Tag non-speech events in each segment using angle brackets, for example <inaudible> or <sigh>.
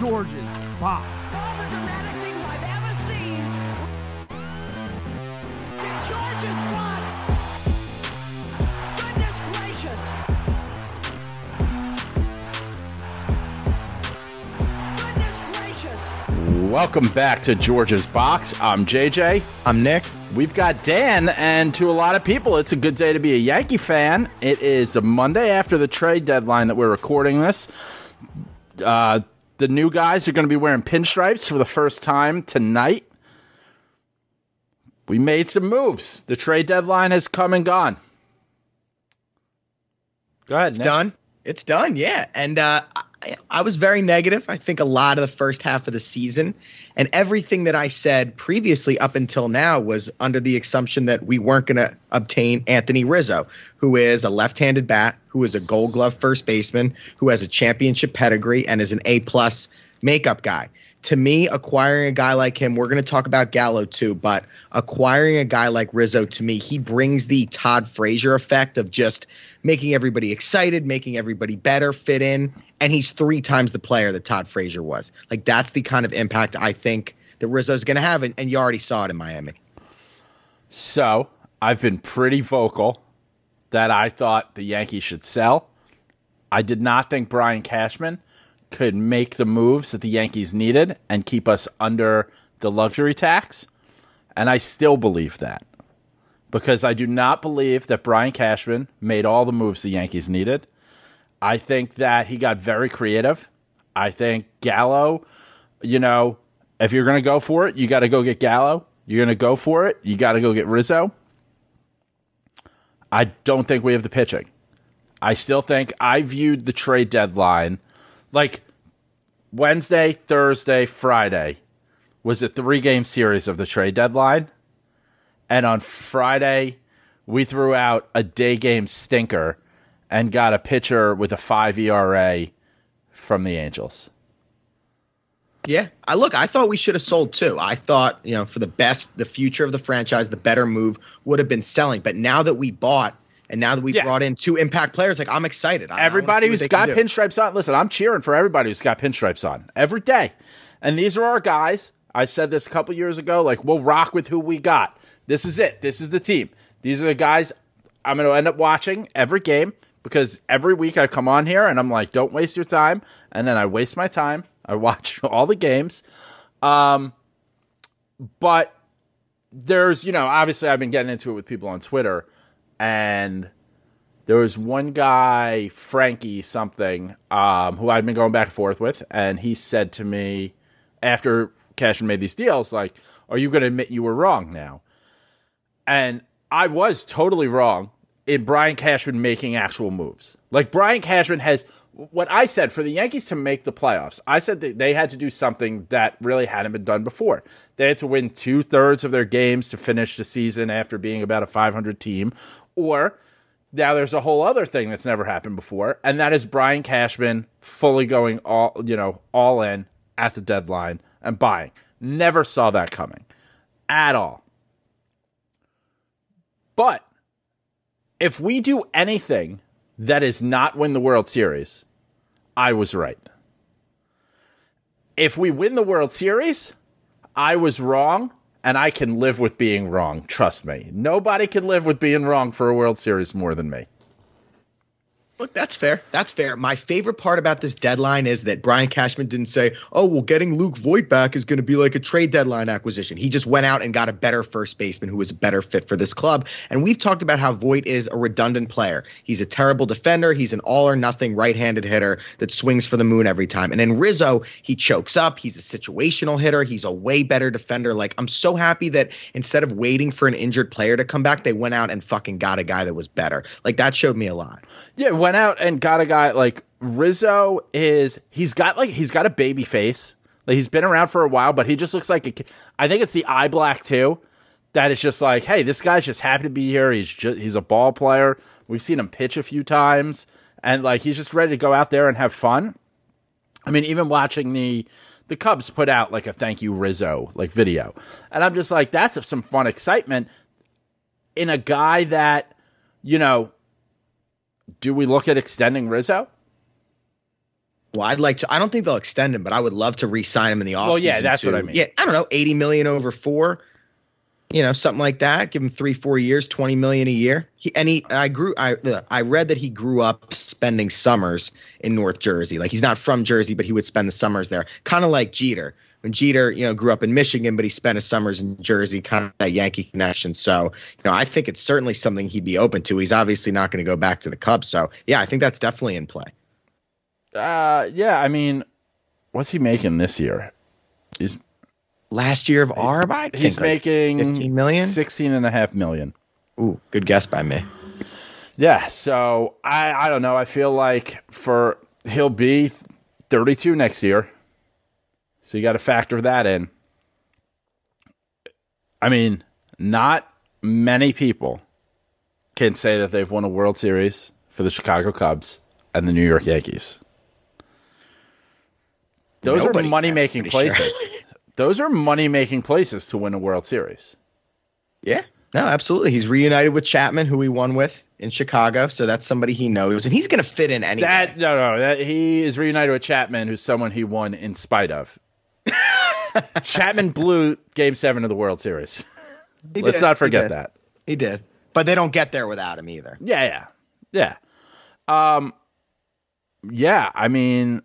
George's Box. all the dramatic things I've ever seen. To George's box. Goodness gracious. Goodness gracious. Welcome back to George's Box. I'm JJ. I'm Nick. We've got Dan, and to a lot of people, it's a good day to be a Yankee fan. It is the Monday after the trade deadline that we're recording this. Uh, the new guys are going to be wearing pinstripes for the first time tonight. We made some moves. The trade deadline has come and gone. Go ahead, Nick. Done. It's done. Yeah. And uh, I, I was very negative. I think a lot of the first half of the season and everything that I said previously up until now was under the assumption that we weren't going to obtain Anthony Rizzo, who is a left-handed bat, who is a Gold Glove first baseman, who has a championship pedigree and is an A plus makeup guy. To me, acquiring a guy like him, we're going to talk about Gallo too, but acquiring a guy like Rizzo to me, he brings the Todd Frazier effect of just making everybody excited, making everybody better, fit in, and he's three times the player that Todd Frazier was. Like that's the kind of impact I think that Rizzo's going to have, and, and you already saw it in Miami. So I've been pretty vocal that I thought the Yankees should sell. I did not think Brian Cashman could make the moves that the Yankees needed and keep us under the luxury tax. And I still believe that because I do not believe that Brian Cashman made all the moves the Yankees needed. I think that he got very creative. I think Gallo, you know, if you're going to go for it, you got to go get Gallo. You're going to go for it, you got to go get Rizzo. I don't think we have the pitching. I still think I viewed the trade deadline like Wednesday, Thursday, Friday was a three game series of the trade deadline. And on Friday, we threw out a day game stinker and got a pitcher with a five ERA from the Angels. Yeah, I look. I thought we should have sold too. I thought, you know, for the best, the future of the franchise, the better move would have been selling. But now that we bought, and now that we've Yeah. brought in two impact players, like I'm excited. I- I Everybody what who's got pinstripes on, listen, I'm cheering for everybody who's got pinstripes on every day. And these are our guys. I said this a couple years ago. Like, we'll rock with who we got. This is it. This is the team. These are the guys I'm going to end up watching every game because every week I come on here and I'm like, don't waste your time. And then I waste my time. I watch <laughs> all the games. Um, but there's, you know, obviously I've been getting into it with people on Twitter and there was one guy, Frankie something, um, who I'd been going back and forth with, and he said to me after Cashman made these deals, like, "Are you going to admit you were wrong now?" And I was totally wrong in Brian Cashman making actual moves. Like Brian Cashman has what I said for the Yankees to make the playoffs. I said that they had to do something that really hadn't been done before. They had to win two thirds of their games to finish the season after being about a 500 team, or now there's a whole other thing that's never happened before, and that is Brian Cashman fully going all you know all in at the deadline and buying. Never saw that coming at all. But if we do anything that is not win the World Series, I was right. If we win the World Series, I was wrong, and I can live with being wrong. Trust me. Nobody can live with being wrong for a World Series more than me. Look, that's fair. That's fair. My favorite part about this deadline is that Brian Cashman didn't say, "Oh, well, getting Luke Voit back is going to be like a trade deadline acquisition." He just went out and got a better first baseman who was a better fit for this club. And we've talked about how Voit is a redundant player. He's a terrible defender. He's an all or nothing right-handed hitter that swings for the moon every time. And in Rizzo, he chokes up. He's a situational hitter. He's a way better defender. Like I'm so happy that instead of waiting for an injured player to come back, they went out and fucking got a guy that was better. Like that showed me a lot. Yeah, went out and got a guy like Rizzo is he's got like he's got a baby face. Like he's been around for a while, but he just looks like a I think it's the eye black too. That is just like, hey, this guy's just happy to be here. He's just he's a ball player. We've seen him pitch a few times, and like he's just ready to go out there and have fun. I mean, even watching the the Cubs put out like a thank you Rizzo like video, and I'm just like, that's some fun excitement in a guy that you know do we look at extending Rizzo? Well, I'd like to. I don't think they'll extend him, but I would love to re-sign him in the offseason. Well, yeah, that's to- what I mean. Yeah, I don't know, eighty million over four, you know, something like that. Give him three, four years, twenty million a year. He and he, I grew. I I read that he grew up spending summers in North Jersey. Like he's not from Jersey, but he would spend the summers there, kind of like Jeter. When Jeter, you know, grew up in Michigan, but he spent his summers in Jersey, kind of that Yankee connection. So, you know, I think it's certainly something he'd be open to. He's obviously not going to go back to the Cubs. So, yeah, I think that's definitely in play. Uh, yeah. I mean, what's he making this year? He's Last year of Arb, I he's like making 15 million. 16 and a half million. Ooh, good guess by me. Yeah. So I I don't know. I feel like for he'll be 32 next year. So you got to factor that in. I mean, not many people can say that they've won a World Series for the Chicago Cubs and the New York Yankees. Those Nobody are money making pretty sure. places. <laughs> Those are money making places to win a World Series. Yeah, no, absolutely. He's reunited with Chapman, who he won with in Chicago. So that's somebody he knows, and he's going to fit in anyway. That no no that he is reunited with Chapman, who's someone he won in spite of. <laughs> Chapman blew Game Seven of the World Series. He Let's did. not forget did. that. He did, but they don't get there without him either. Yeah, yeah, yeah. Um, yeah. I mean,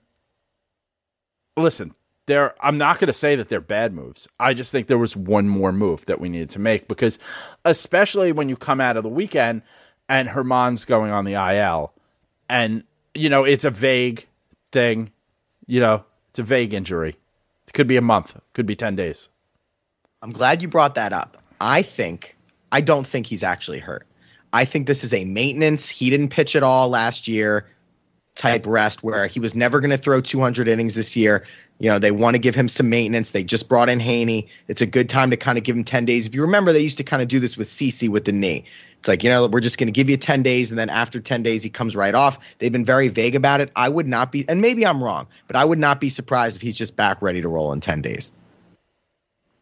listen, there. I'm not going to say that they're bad moves. I just think there was one more move that we needed to make because, especially when you come out of the weekend and Germán's going on the IL, and you know it's a vague thing. You know, it's a vague injury. Could be a month. Could be ten days. I'm glad you brought that up. I think I don't think he's actually hurt. I think this is a maintenance. He didn't pitch at all last year type rest where he was never going to throw 200 innings this year. You know, they want to give him some maintenance. They just brought in Heaney. It's a good time to kind of give him 10 days. If you remember, they used to kind of do this with CC with the knee. It's like, you know, we're just going to give you 10 days, and then after 10 days, he comes right off. They've been very vague about it. I would not be, and maybe I'm wrong, but I would not be surprised if he's just back ready to roll in 10 days.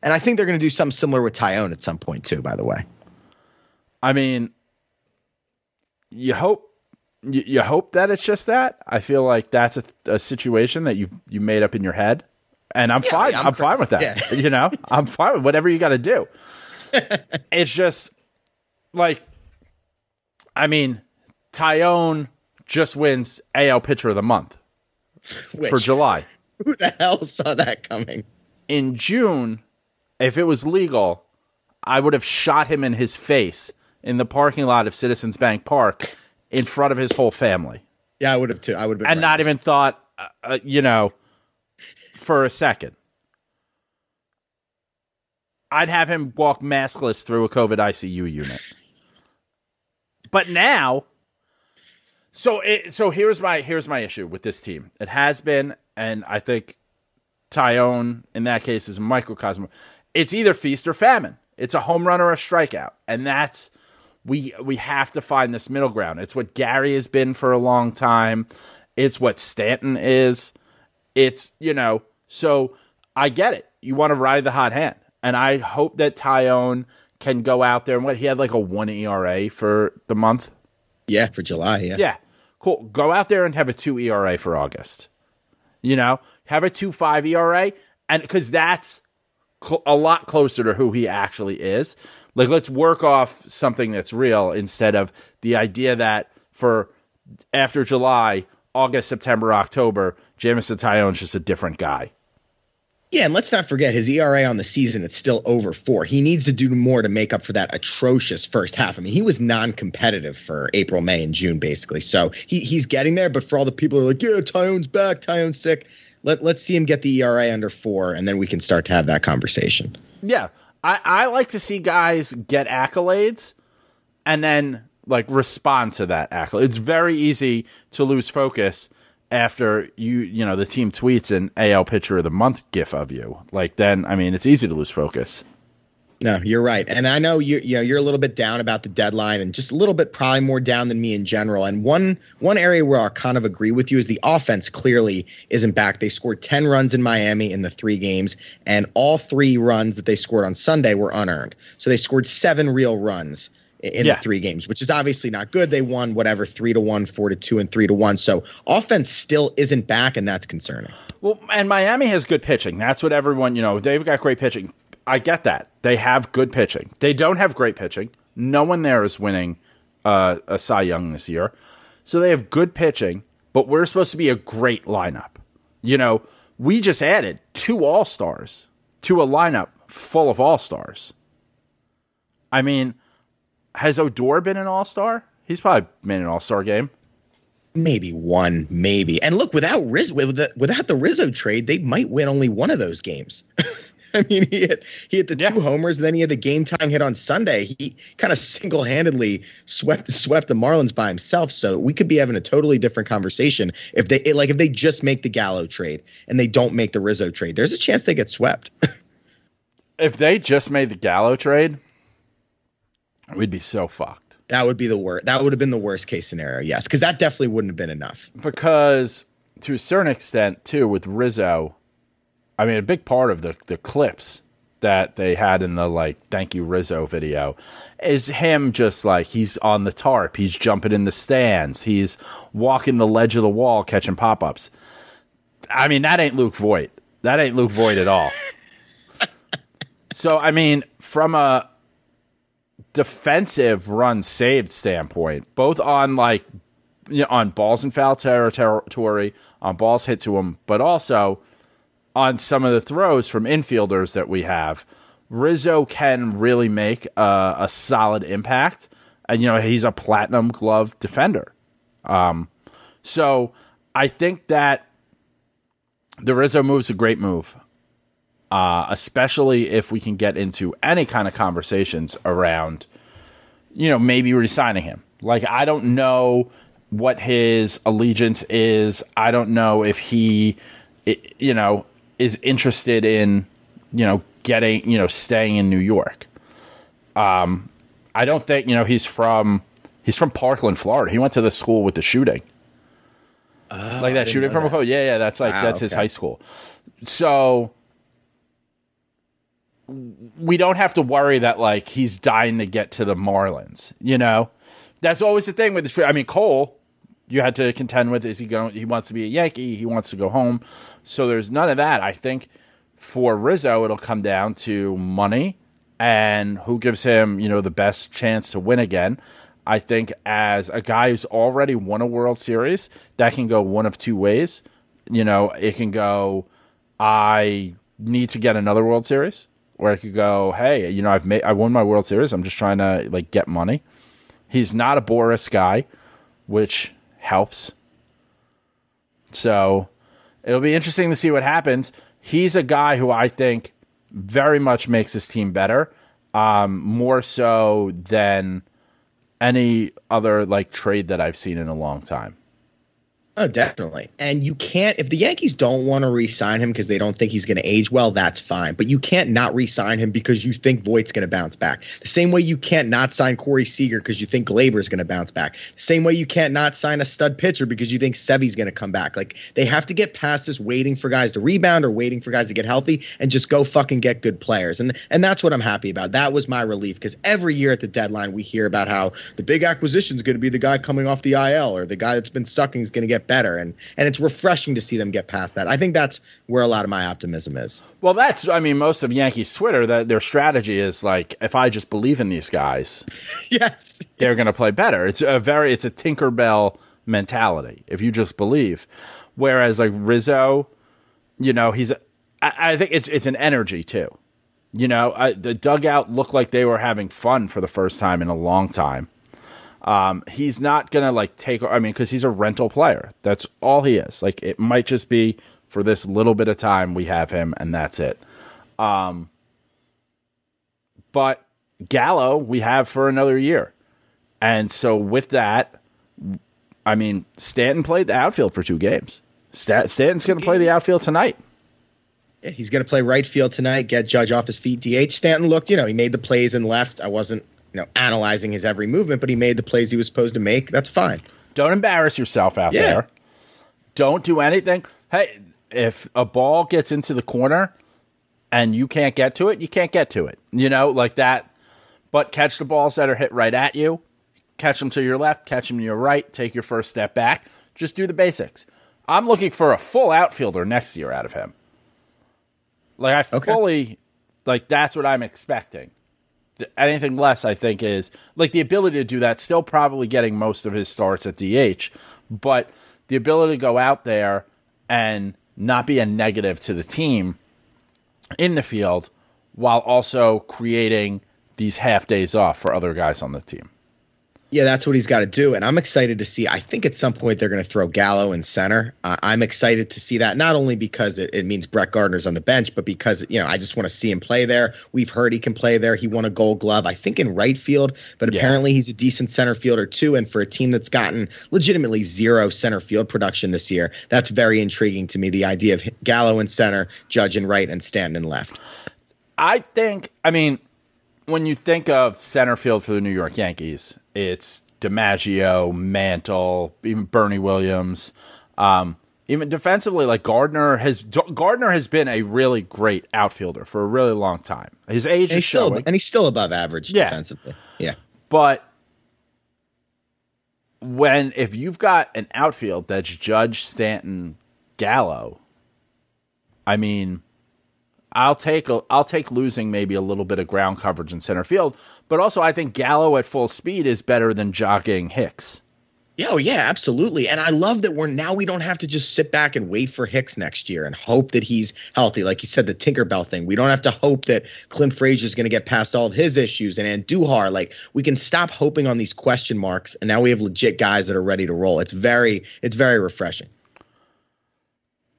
And I think they're going to do something similar with Taillon at some point, too, by the way. I mean, you hope you, you hope that it's just that. I feel like that's a, a situation that you you made up in your head, and I'm fine. yeah, I'm, I'm fine with that. crazy. You know, <laughs> I'm fine with whatever you got to do. <laughs> it's just like, I mean, Taillon just wins AL Pitcher of the Month for July. <laughs> Who the hell saw that coming? in June, if it was legal, I would have shot him in his face in the parking lot of Citizens Bank Park in front of his whole family Yeah, I would have too. I would have been. and not even thought, uh, uh, you know, for a second. I'd have him walk maskless through a COVID ICU unit. But now, so it, so here's my here's my issue with this team. It has been, and I think Taillon in that case is a microcosm. It's either feast or famine. It's a home run or a strikeout, and that's we we have to find this middle ground. It's what Gary has been for a long time. It's what Stanton is. It's you know. So I get it. You want to ride the hot hand, and I hope that Taillon can go out there and what he had like a one ERA for the month. Yeah, for July. Yeah. Yeah, cool. Go out there and have a two ERA for August. You know, have a two five ERA, and because that's cl- a lot closer to who he actually is. Like, let's work off something that's real instead of the idea that for after July, August, September, October, Jameson Taillon's just a different guy. Yeah, and let's not forget his ERA on the season, it's still over four. He needs to do more to make up for that atrocious first half. I mean, he was non competitive for April, May, and June, basically. So he, he's getting there, but for all the people who are like, yeah, Taillon's back, Taillon's sick, let, let's see him get the ERA under four, and then we can start to have that conversation. Yeah. I, I like to see guys get accolades and then like respond to that accolade. It's very easy to lose focus after you you know the team tweets an AL pitcher of the month gif of you. Like then I mean it's easy to lose focus. No, you're right, and I know you you know you're a little bit down about the deadline, and just a little bit probably more down than me in general. And one one area where I kind of agree with you is the offense clearly isn't back. They scored ten runs in Miami in the three games, and all three runs that they scored on Sunday were unearned. So they scored seven real runs in Yeah. the three games, which is obviously not good. They won whatever three to one, four to two, and three to one. So offense still isn't back, and that's concerning. Well, and Miami has good pitching. That's what everyone, you know, they've got great pitching. I get that. They have good pitching. They don't have great pitching. No one there is winning uh, a Cy Young this year. So they have good pitching, but we're supposed to be a great lineup. You know, we just added two All Stars to a lineup full of All Stars. I mean, has Odor been an All Star? He's probably been an All Star game. Maybe one, maybe. And look, without Riz, without the Rizzo trade, they might win only one of those games. <laughs> <laughs> I mean, he hit he had the Yeah. two homers, and then he had the game time hit on Sunday. He kind of single handedly swept swept the Marlins by himself. So we could be having a totally different conversation if they like if they just make the Gallo trade and they don't make the Rizzo trade. There's a chance they get swept. <laughs> If they just made the Gallo trade, we'd be so fucked. that would be the worst. That would have been the worst case scenario. Yes, because that definitely wouldn't have been enough. because to a certain extent too with Rizzo, I mean a big part of the the clips that they had in the like thank you Rizzo video is him just like he's on the tarp, he's jumping in the stands, he's walking the ledge of the wall catching pop-ups. I mean that ain't Luke Voit. That ain't Luke Voit at all. <laughs> so I mean from a defensive run saved standpoint, both on like you know, on balls and foul territory, on balls hit to him, but also on some of the throws from infielders that we have. Rizzo can really make a, a solid impact, and you know he's a platinum glove defender. Um, so I think that the Rizzo move's a great move, uh, especially if we can get into any kind of conversations around you know, maybe resigning him. Like, I don't know what his allegiance is. I don't know if he, you know, is interested in, you know, getting, you know, staying in New York. Um, I don't think, you know, he's from, he's from Parkland, Florida. He went to the school with the shooting. like that shooting from a yeah, yeah, that's like, Wow, that's his high school. So, we don't have to worry that like he's dying to get to the Marlins. You know, that's always the thing with the. I mean, Cole, you had to contend with is he going? He wants to be a Yankee. He wants to go home. So there's none of that. I think for Rizzo, it'll come down to money and who gives him you know the best chance to win again. I think as a guy who's already won a World Series, that can go one of two ways. You know, it can go, I need to get another World Series, or it could go, hey, you know, I've made, I won my World Series. I'm just trying to like get money. He's not a Boras guy, which helps. So it'll be interesting to see what happens. He's a guy who I think very much makes his team better, um, more so than any other like trade that I've seen in a long time. Oh, definitely. And you can't, if the Yankees don't want to re sign him because they don't think he's going to age well, that's fine. But you can't not re sign him because you think Voit's going to bounce back. The same way you can't not sign Corey Seager because you think Gleyber's going to bounce back. The same way you can't not sign a stud pitcher because you think Sevy's going to come back. Like, they have to get past this waiting for guys to rebound or waiting for guys to get healthy and just go fucking get good players. And, and that's what I'm happy about. That was my relief because every year at the deadline, we hear about how the big acquisition is going to be the guy coming off the IL or the guy that's been sucking is going to get better. And and it's refreshing to see them get past that. I think that's where a lot of my optimism is. Well, that's I mean, most of Yankees Twitter that their strategy is like, if I just believe in these guys, <laughs> yes, they're going to play better. It's a very it's a Tinkerbell mentality. If you just believe, whereas like Rizzo, you know, he's I, I think it's it's an energy too. You know, I, the dugout looked like they were having fun for the first time in a long time. Um, he's not gonna like take. I mean, because he's a rental player. That's all he is. Like it might just be for this little bit of time we have him, and that's it. Um, but Gallo we have for another year, and so with that, I mean, Stanton played the outfield for two games. Stat- Stanton's gonna play the outfield tonight. Yeah, he's going to play right field tonight, get Judge off his feet. DH Stanton looked, you know, he made the plays and left. I wasn't, you know, analyzing his every movement, but he made the plays he was supposed to make. That's fine. Don't embarrass yourself out Yeah. there. Don't do anything. Hey, if a ball gets into the corner and you can't get to it, you can't get to it. You know, like that. But catch the balls that are hit right at you. Catch them to your left, catch them to your right, take your first step back. Just do the basics. I'm looking for a full outfielder next year out of him. Like I Okay. fully like that's what I'm expecting. Th- Anything less, I think, is like the ability to do that. Still, probably getting most of his starts at DH, but the ability to go out there and not be a negative to the team in the field, while also creating these half days off for other guys on the team. Yeah, that's what he's got to do. And I'm excited to see. I think at some point they're going to throw Gallo in center. Uh, I'm excited to see that, not only because it, it means Brett Gardner's on the bench, but because, you know, I just want to see him play there. We've heard he can play there. He won a gold glove, I think, in right field, but Yeah. apparently he's a decent center fielder, too. And for a team that's gotten legitimately zero center field production this year, that's very intriguing to me. The idea of Gallo in center, Judge in right, and Stanton in left. I think, I mean, when you think of center field for the New York Yankees, it's DiMaggio, Mantle, even Bernie Williams. Um, even defensively, like Gardner has Gardner has been a really great outfielder for a really long time. His age And is still, showing, and he's still above average Yeah. defensively. Yeah. but when if you've got an outfield that's Judge, Stanton, Gallo, I mean, I'll take a, I'll take losing maybe a little bit of ground coverage in center field, but also I think Gallo at full speed is better than jogging Hicks. Yeah, oh yeah, absolutely. And I love that we're now we don't have to just sit back and wait for Hicks next year and hope that he's healthy. Like you said, the Tinkerbell thing. We don't have to hope that Clint Frazier is going to get past all of his issues and Andujar. Like we can stop hoping on these question marks, and now we have legit guys that are ready to roll. It's very, it's very refreshing.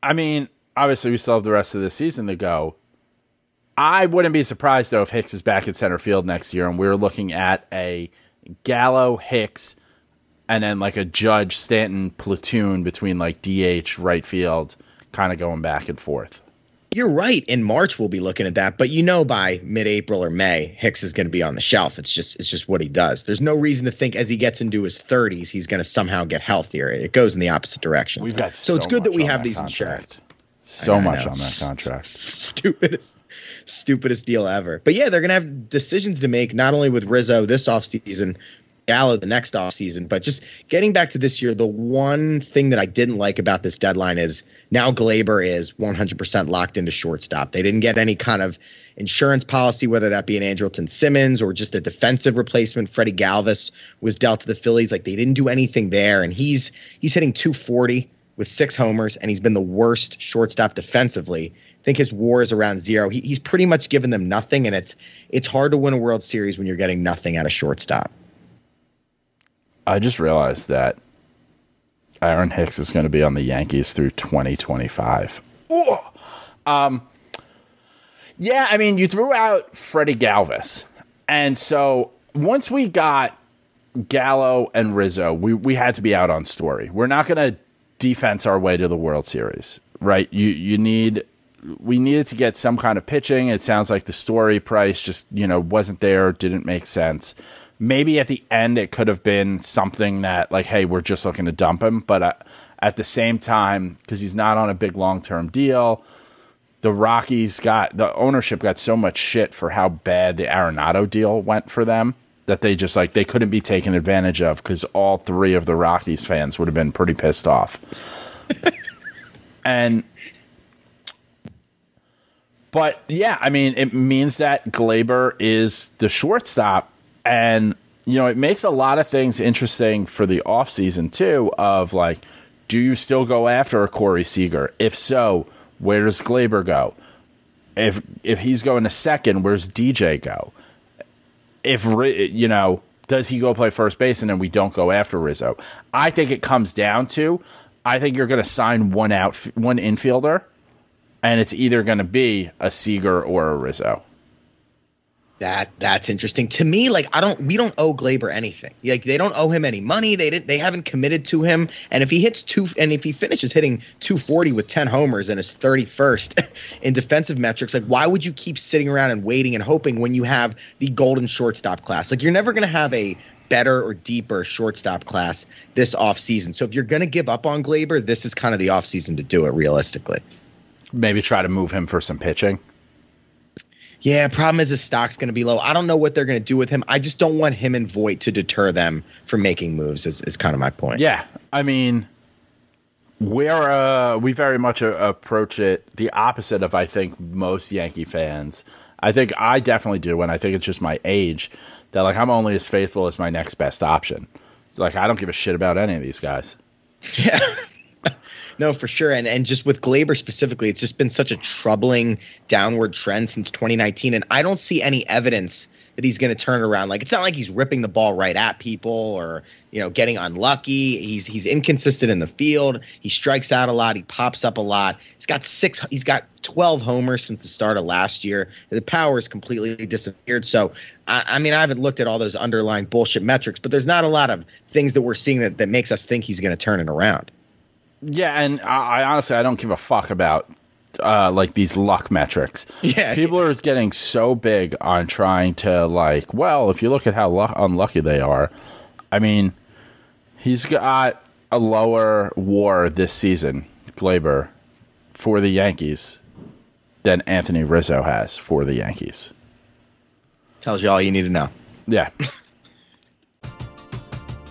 I mean, obviously we still have the rest of the season to go. I wouldn't be surprised though if Hicks is back in center field next year and we're looking at a Gallo Hicks and then like a Judge Stanton platoon between like DH right field kind of going back and forth. You're right. In March we'll be looking at that, but you know by mid-April or May, Hicks is going to be on the shelf. It's just it's just what he does. There's no reason to think as he gets into his 30s he's going to somehow get healthier. It goes in the opposite direction. We've got so, so, it's good that much we on have that these contract. insurance. So much on that contract. <laughs> stupidest stupidest deal ever. But yeah, they're gonna have decisions to make not only with Rizzo this offseason, Gallo the next offseason, but just getting back to this year, the one thing that I didn't like about this deadline is now Gleyber is 100% locked into shortstop. They didn't get any kind of insurance policy, whether that be an Andrelton Simmons or just a defensive replacement. Freddie Galvis was dealt to the Phillies. Like they didn't do anything there, and he's he's hitting 240 with six homers, and he's been the worst shortstop defensively. Think his WAR is around zero. He, he's pretty much given them nothing, and it's it's hard to win a World Series when you're getting nothing out of shortstop. I just realized that Aaron Hicks is going to be on the Yankees through 2025. Ooh. Um, yeah, I mean, you threw out Freddie Galvis. And so once we got Gallo and Rizzo, we, we had to be out on Story. We're not going to defense our way to the World Series, right? You you need we needed to get some kind of pitching. It sounds like the Story price just you know wasn't there, didn't make sense. Maybe at the end it could have been something that like, hey, we're just looking to dump him, but uh, at the same time, because he's not on a big long term deal. The Rockies got the ownership got so much shit for how bad the Arenado deal went for them that they just like they couldn't be taken advantage of because all three of the Rockies fans would have been pretty pissed off. <laughs> and but yeah, I mean it means that Gleyber is the shortstop and you know it makes a lot of things interesting for the offseason too of like do you still go after a Corey Seager? If so, where does Gleyber go? If if he's going to second, where's DJ go? If you know, does he go play first base and then we don't go after Rizzo? I think it comes down to I think you're going to sign one out one infielder, and it's either going to be a Seager or a Rizzo. That that's interesting to me. Like I don't, we don't owe Gleyber anything. Like they don't owe him any money. They didn't. They haven't committed to him. And if he hits two, and if he finishes hitting 240 with 10 homers and is 31st <laughs> in defensive metrics, like why would you keep sitting around and waiting and hoping when you have the golden shortstop class? Like you're never going to have a better or deeper shortstop class this offseason. So if you're going to give up on Gleyber, this is kind of the offseason to do it realistically. Maybe try to move him for some pitching. Yeah, problem is his stock's going to be low. I don't know what they're going to do with him. I just don't want him and Voit to deter them from making moves. Is, is kind of my point. Yeah, I mean, we're uh, we very much uh, approach it the opposite of I think most Yankee fans. I think I definitely do, and I think it's just my age that like I'm only as faithful as my next best option. Like I don't give a shit about any of these guys. <laughs> Yeah. No, for sure. And and just with Gleyber specifically, it's just been such a troubling downward trend since 2019. And I don't see any evidence that he's going to turn around. Like it's not like he's ripping the ball right at people or you know getting unlucky. He's he's inconsistent in the field. He strikes out a lot. He pops up a lot. He's got six. He's got 12 homers since the start of last year. The power has completely disappeared. So I, I mean I haven't looked at all those underlying bullshit metrics, but there's not a lot of things that we're seeing that that makes us think he's going to turn it around. Yeah, and I, I honestly I don't give a fuck about uh, like these luck metrics. <laughs> Yeah. people are getting so big on trying to like. Well, if you look at how lu- unlucky they are, I mean, he's got a lower WAR this season, Gleyber, for the Yankees than Anthony Rizzo has for the Yankees. Tells you all you need to know. Yeah. <laughs>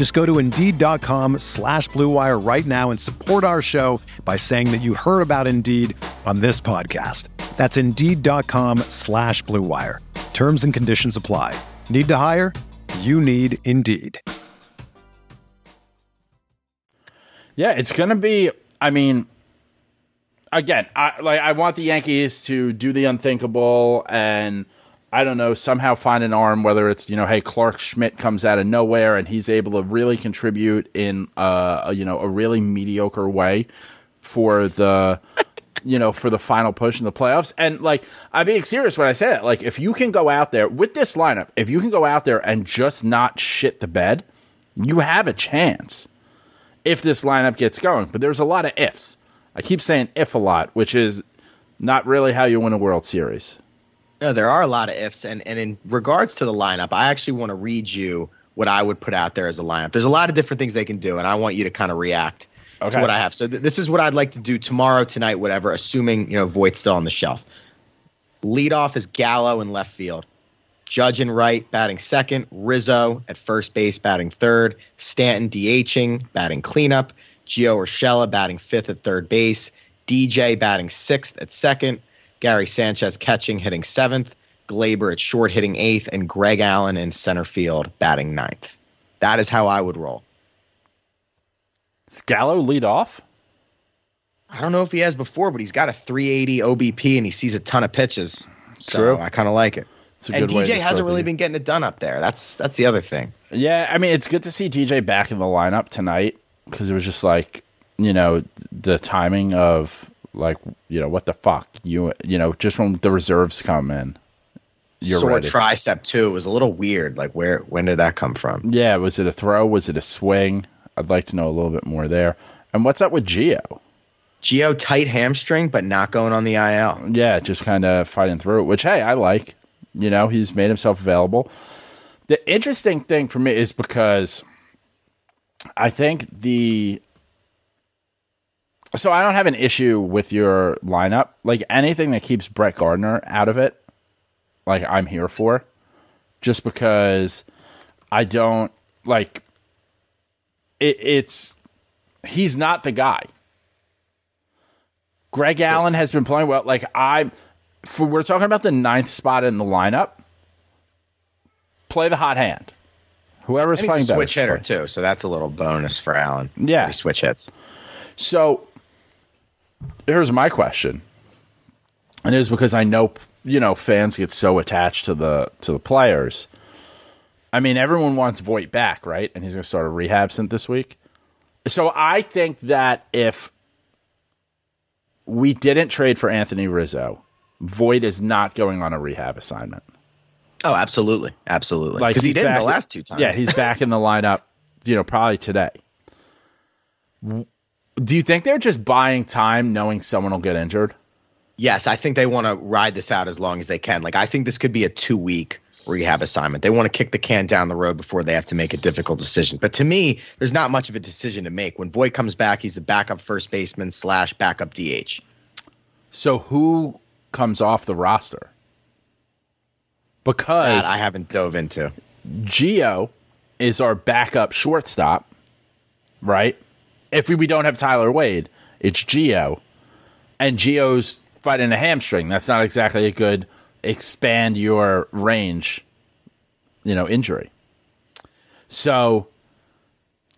Just go to Indeed.com slash BlueWire right now and support our show by saying that you heard about Indeed on this podcast. That's Indeed.com slash BlueWire. Terms and conditions apply. Need to hire? You need Indeed. Yeah, it's gonna be. I mean, again, I like. I want the Yankees to do the unthinkable, and I don't know somehow find an arm. Whether it's you know, hey, Clarke Schmidt comes out of nowhere and he's able to really contribute in uh, you know a really mediocre way for the. You know, for the final push in the playoffs. And like, I'm being serious when I say that. Like, if you can go out there with this lineup, if you can go out there and just not shit the bed, you have a chance if this lineup gets going. But there's a lot of ifs. I keep saying if a lot, which is not really how you win a World Series. No, there are a lot of ifs, and and in regards to the lineup, I actually want to read you what I would put out there as a lineup. There's a lot of different things they can do, and I want you to kind of react Okay. to what I have. So th- this is what I'd like to do tomorrow, tonight, whatever. Assuming you know Voit's still on the shelf. Lead off is Gallo in left field. Judge and right, batting second, Rizzo at first base batting third, Stanton DHing batting cleanup, Gio Urshela batting fifth at third base, DJ batting sixth at second, Gary Sanchez catching hitting seventh, Gleyber at short hitting eighth, and Greg Allen in center field batting ninth. That is how I would roll. Does Gallo lead off? I don't know if he has before, but he's got a 380 OBP and he sees a ton of pitches. So True. I kind of like it. It's a And good way to DJ start hasn't really been getting it done up there. That's that's the other thing. Yeah, I mean, it's good to see DJ back in the lineup tonight because it was just like, you know, the timing of like, you know, what the fuck you, you know, just when the reserves come in, you're Sore ready. tricep too. It was a little weird. Like where when did that come from? yeah, was it a throw? Was it a swing? I'd like to know a little bit more there. And what's up with Gio? Gio tight hamstring, but not going on the IL. Yeah, just kind of fighting through it, which hey, I like. You know, he's made himself available. The interesting thing for me is because I think the so I don't have an issue with your lineup. Like anything that keeps Brett Gardner out of it, like I'm here for. Just because I don't like it, it's he's not the guy. Greg Allen has been playing well. Like I'm, for we're talking about the ninth spot in the lineup. Play the hot hand. Whoever's playing a better. switch hitter too, so that's a little bonus for Allen. Yeah. Switch hits. So here's my question, and it is because I know you know fans get so attached to the to the players. I mean, everyone wants Voit back, right? And he's going to start a rehab stint this week. So I think that if we didn't trade for Anthony Rizzo, Voit is not going on a rehab assignment. Oh, absolutely, absolutely. Like Because he did back- the last two times. Yeah, he's back in the lineup. You know, probably today. Do you think they're just buying time, knowing someone will get injured? Yes, I think they want to ride this out as long as they can. Like I think this could be a two week rehab assignment. They want to kick the can down the road before they have to make a difficult decision. But to me, there's not much of a decision to make. When Voit comes back, he's the backup first baseman slash backup DH. So who comes off the roster? Because That I haven't dove into. Gio is our backup shortstop, right? If we, we don't have Tyler Wade, it's Gio, and Gio's fighting a hamstring. That's not exactly a good expand your range, you know, injury. So,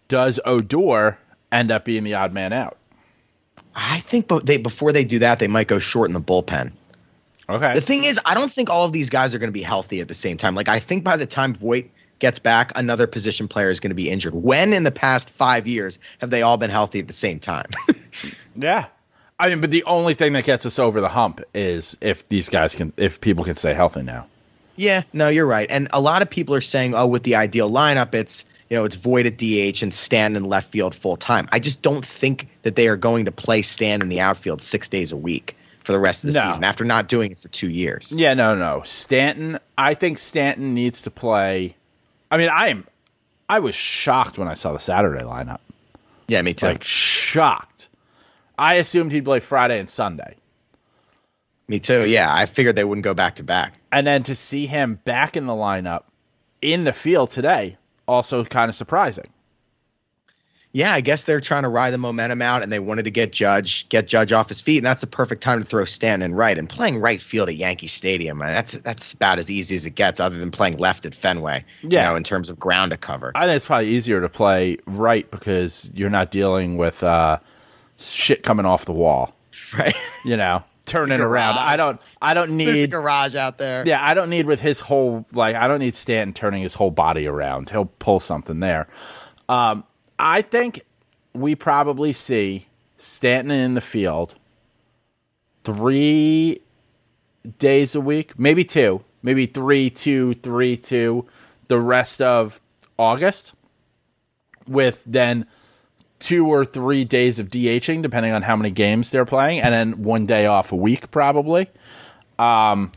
does Odor end up being the odd man out? I think but they before they do that, they might go short in the bullpen. Okay. The thing is, I don't think all of these guys are going to be healthy at the same time. Like I think by the time Voit gets back, another position player is going to be injured. When in the past five years have they all been healthy at the same time? <laughs> Yeah. I mean, but the only thing that gets us over the hump is if these guys can, if people can stay healthy now. yeah, no, you're right. And a lot of people are saying, oh, with the ideal lineup, it's you know it's Voit at DH and Stand in left field full time. I just don't think that they are going to play Stand in the outfield six days a week for the rest of the No. season after not doing it for two years. Yeah, no, no. Stanton, I think Stanton needs to play. I mean, I am, I was shocked when I saw the Saturday lineup. Yeah, me too. Like, shocked. I assumed he'd play Friday and Sunday. me too. Yeah, I figured they wouldn't go back to back. And then to see him back in the lineup in the field today, also kind of surprising. Yeah, I guess they're trying to ride the momentum out, and they wanted to get Judge get Judge off his feet, and that's the perfect time to throw Stanton in right. And playing right field at Yankee Stadium, man, that's that's about as easy as it gets, other than playing left at Fenway. Yeah. you know, in terms of ground to cover. I think it's probably easier to play right because you're not dealing with uh, shit coming off the wall. <laughs> right, You know, turning around. I don't. I don't there's a need. garage out there. Yeah, I don't need with his whole like. I don't need Stanton turning his whole body around. He'll pull something there. Um, I think we probably see Stanton in the field three days a week, maybe two, maybe three, two, three, two, the rest of August, with then two or three days of DHing, depending on how many games they're playing, and then one day off a week, probably. Um,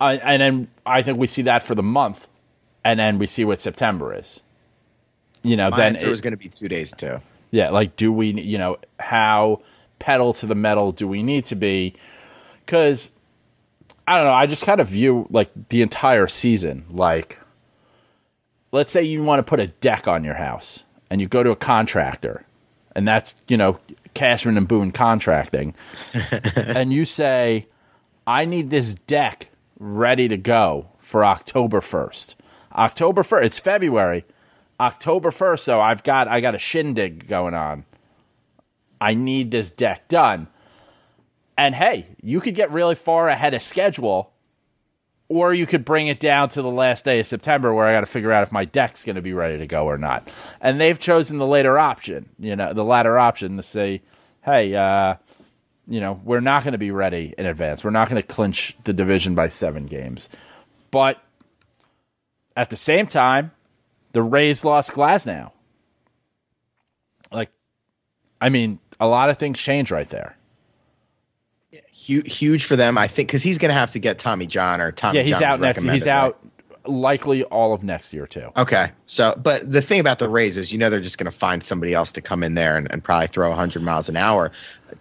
I, and then I think we see that for the month, and then we see what September is. You know, My then answer it- was going to be two days too. yeah, like do we, you know, how pedal to the metal do we need to be? Because I don't know. I just kind of view like the entire season like let's say you want to put a deck on your house and you go to a contractor and that's, you know, Cashman and Boone contracting <laughs> and you say I need this deck ready to go for October 1st. October 1st, it's February. October 1st though, I've got I got a shindig going on. I need this deck done. And hey, you could get really far ahead of schedule, or you could bring it down to the last day of September where I got to figure out if my deck's going to be ready to go or not. And they've chosen the later option, you know, the latter option to say, hey, uh, you know, we're not going to be ready in advance. We're not going to clinch the division by seven games. But at the same time, the Rays lost Glasnow. Like, I mean, a lot of things change right there. Huge, huge for them, I think, because he's going to have to get Tommy John or Tommy. Yeah, he's John out next. He's right? out likely all of next year too. Okay. So, but the thing about the Rays is, you know, they're just going to find somebody else to come in there and, and probably throw 100 miles an hour.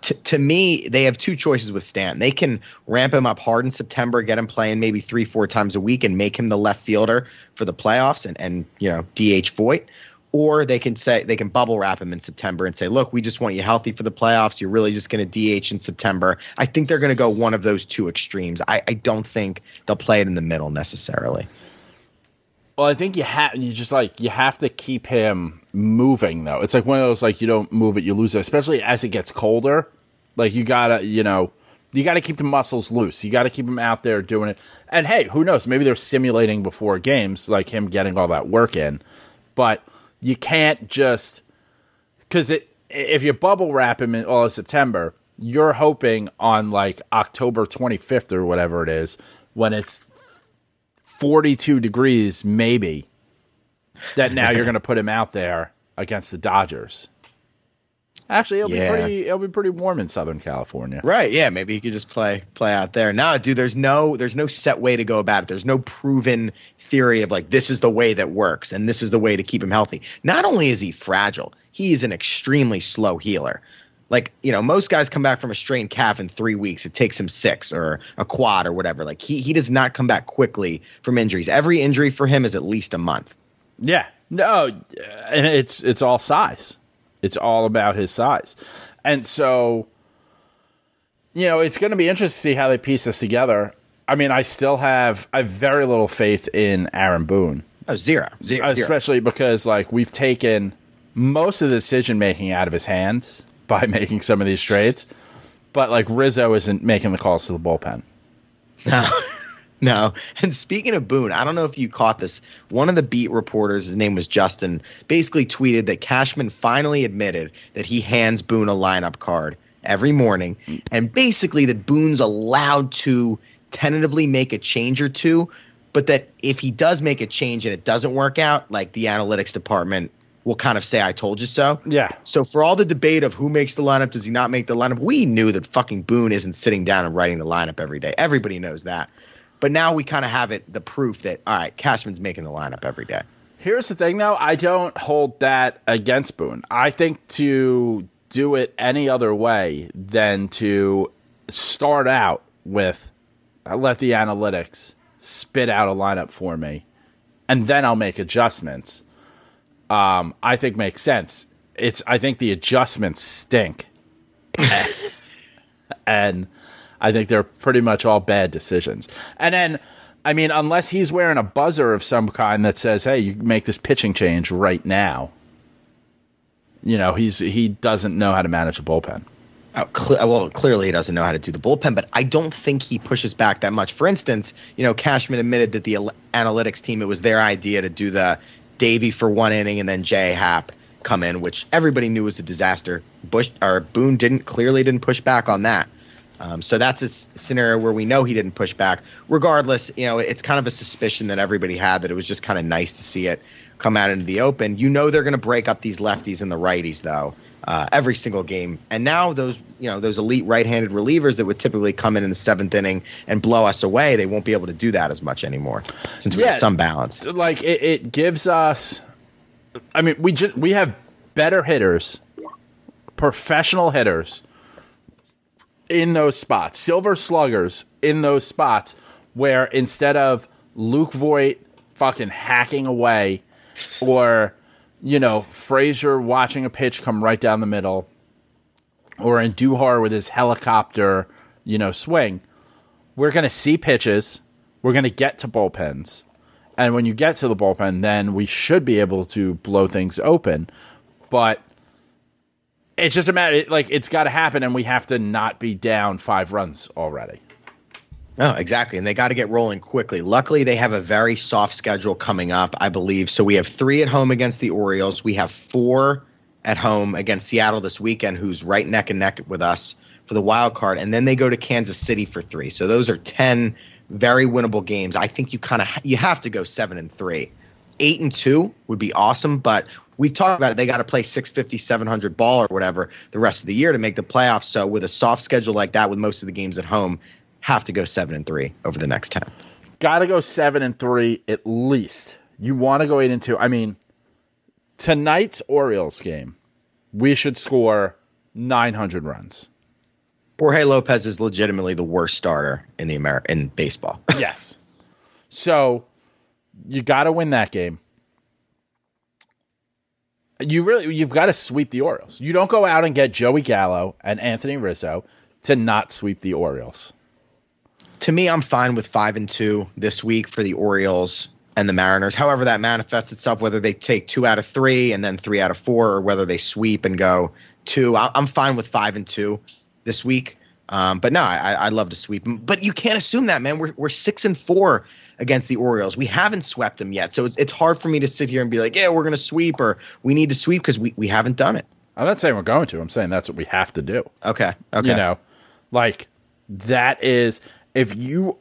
T- to me, they have two choices with Stanton. They can ramp him up hard in September, get him playing maybe three, four times a week, and make him the left fielder for the playoffs and, and you know, DH Voit. Or they can say they can bubble wrap him in September and say, "Look, we just want you healthy for the playoffs. You're really just going to DH in September." I think they're going to go one of those two extremes. I, I don't think they'll play it in the middle necessarily. Well, I think you have you just like you have to keep him moving though. It's like one of those like you don't move it, you lose it, especially as it gets colder. Like you gotta, you know, you gotta keep the muscles loose. You gotta keep them out there doing it. And hey, who knows? Maybe they're simulating before games, like him getting all that work in. But you can't just because it if you bubble wrap him in all of September, you're hoping on like October 25th or whatever it is when it's 42 degrees maybe that now you're <laughs> going to put him out there against the Dodgers. Actually, it'll Yeah. be pretty it'll be pretty warm in Southern California. Right. Yeah. Maybe he could just play play out there. No, dude. There's no there's no set way to go about it. There's no proven theory of like this is the way that works and this is the way to keep him healthy. Not only is he fragile, he is an extremely slow healer. Like you know, most guys come back from a strained calf in three weeks. It takes him six or a quad or whatever. Like he he does not come back quickly from injuries. Every injury for him is at least a month. Yeah. No, and it's it's all size. It's all about his size. And so you know, it's going to be interesting to see how they piece this together. I mean, I still have I have very little faith in Aaron Boone. Oh, zero, zero, zero. especially because like we've taken most of the decision making out of his hands by <laughs> making some of these trades, but like Rizzo isn't making the calls to the bullpen. No, <laughs> <laughs> no. And speaking of Boone, I don't know if you caught this. One of the beat reporters, his name was Justin, basically tweeted that Cashman finally admitted that he hands Boone a lineup card every morning, and basically that Boone's allowed to tentatively make a change or two, but that if he does make a change and it doesn't work out, like the analytics department will kind of say, I told you so. Yeah. So for all the debate of who makes the lineup, does he not make the lineup? We knew that fucking Boone isn't sitting down and writing the lineup every day. Everybody knows that. But now we kind of have it the proof that all right, Cashman's making the lineup every day. Here's the thing though, I don't hold that against Boone. I think to do it any other way than to start out with uh, let the analytics spit out a lineup for me and then I'll make adjustments. Um, I think makes sense. It's I think the adjustments stink. <laughs> and I think they're pretty much all bad decisions. And then I mean, unless he's wearing a buzzer of some kind that says, "Hey, you make this pitching change right now," you know, he's he doesn't know how to manage a bullpen. Uh, oh, cle- well, clearly he doesn't know how to do the bullpen, but I don't think he pushes back that much. For instance, you know, Cashman admitted that the al- analytics team it was their idea to do the Deivi for one inning and then Jay Happ come in, which everybody knew was a disaster. Bush or Boone didn't clearly didn't push back on that. Um, so that's a s- scenario where we know he didn't push back. Regardless, you know, it's kind of a suspicion that everybody had that it was just kind of nice to see it come out into the open. You know they're going to break up these lefties and the righties though uh, every single game. And now those you know those elite right-handed relievers that would typically come in in the seventh inning and blow us away, they won't be able to do that as much anymore since we Yeah. have some balance. Like it, it gives us. I mean, we just we have better hitters, professional hitters in those spots, silver sluggers in those spots where instead of Luke Voit fucking hacking away or, you know, Frazier watching a pitch come right down the middle or in Duhar with his helicopter, you know, swing, we're going to see pitches. We're going to get to bullpens. And when you get to the bullpen, then we should be able to blow things open. But it's just a matter, like, it's got to happen, and we have to not be down five runs already. No, exactly. And they got to get rolling quickly. Luckily, they have a very soft schedule coming up, I believe. So we have three at home against the Orioles. We have four at home against Seattle this weekend, who's right neck and neck with us for the wild card. And then they go to Kansas City for three. So those are 10 very winnable games. I think you kind of you have to go seven and three. Eight and two would be awesome, but we've talked about it. They got to play 650, 700 ball or whatever the rest of the year to make the playoffs. So with a soft schedule like that, with most of the games at home, have to go seven and three over the next 10. Got to go seven and three at least. You want to go eight and two. I mean, tonight's Orioles game, we should score 900 runs. Jorge Lopez is legitimately the worst starter in the Amer- in baseball. <laughs> Yes. So you got to win that game. You really you've got to sweep the Orioles. You don't go out and get Joey Gallo and Anthony Rizzo to not sweep the Orioles. to me, I'm fine with five and two this week for the Orioles and the Mariners. However, that manifests itself whether they take two out of three and then three out of four, or whether they sweep and go two. I'm fine with five and two this week. Um, but no, I, I love to sweep. But you can't assume that, man. We're we're six and four against the Orioles. We haven't swept them yet, so it's it's hard for me to sit here and be like, yeah, we're gonna sweep or we need to sweep because we we haven't done it. I'm not saying we're going to. I'm saying that's what we have to do. Okay, okay. You know, like that is if you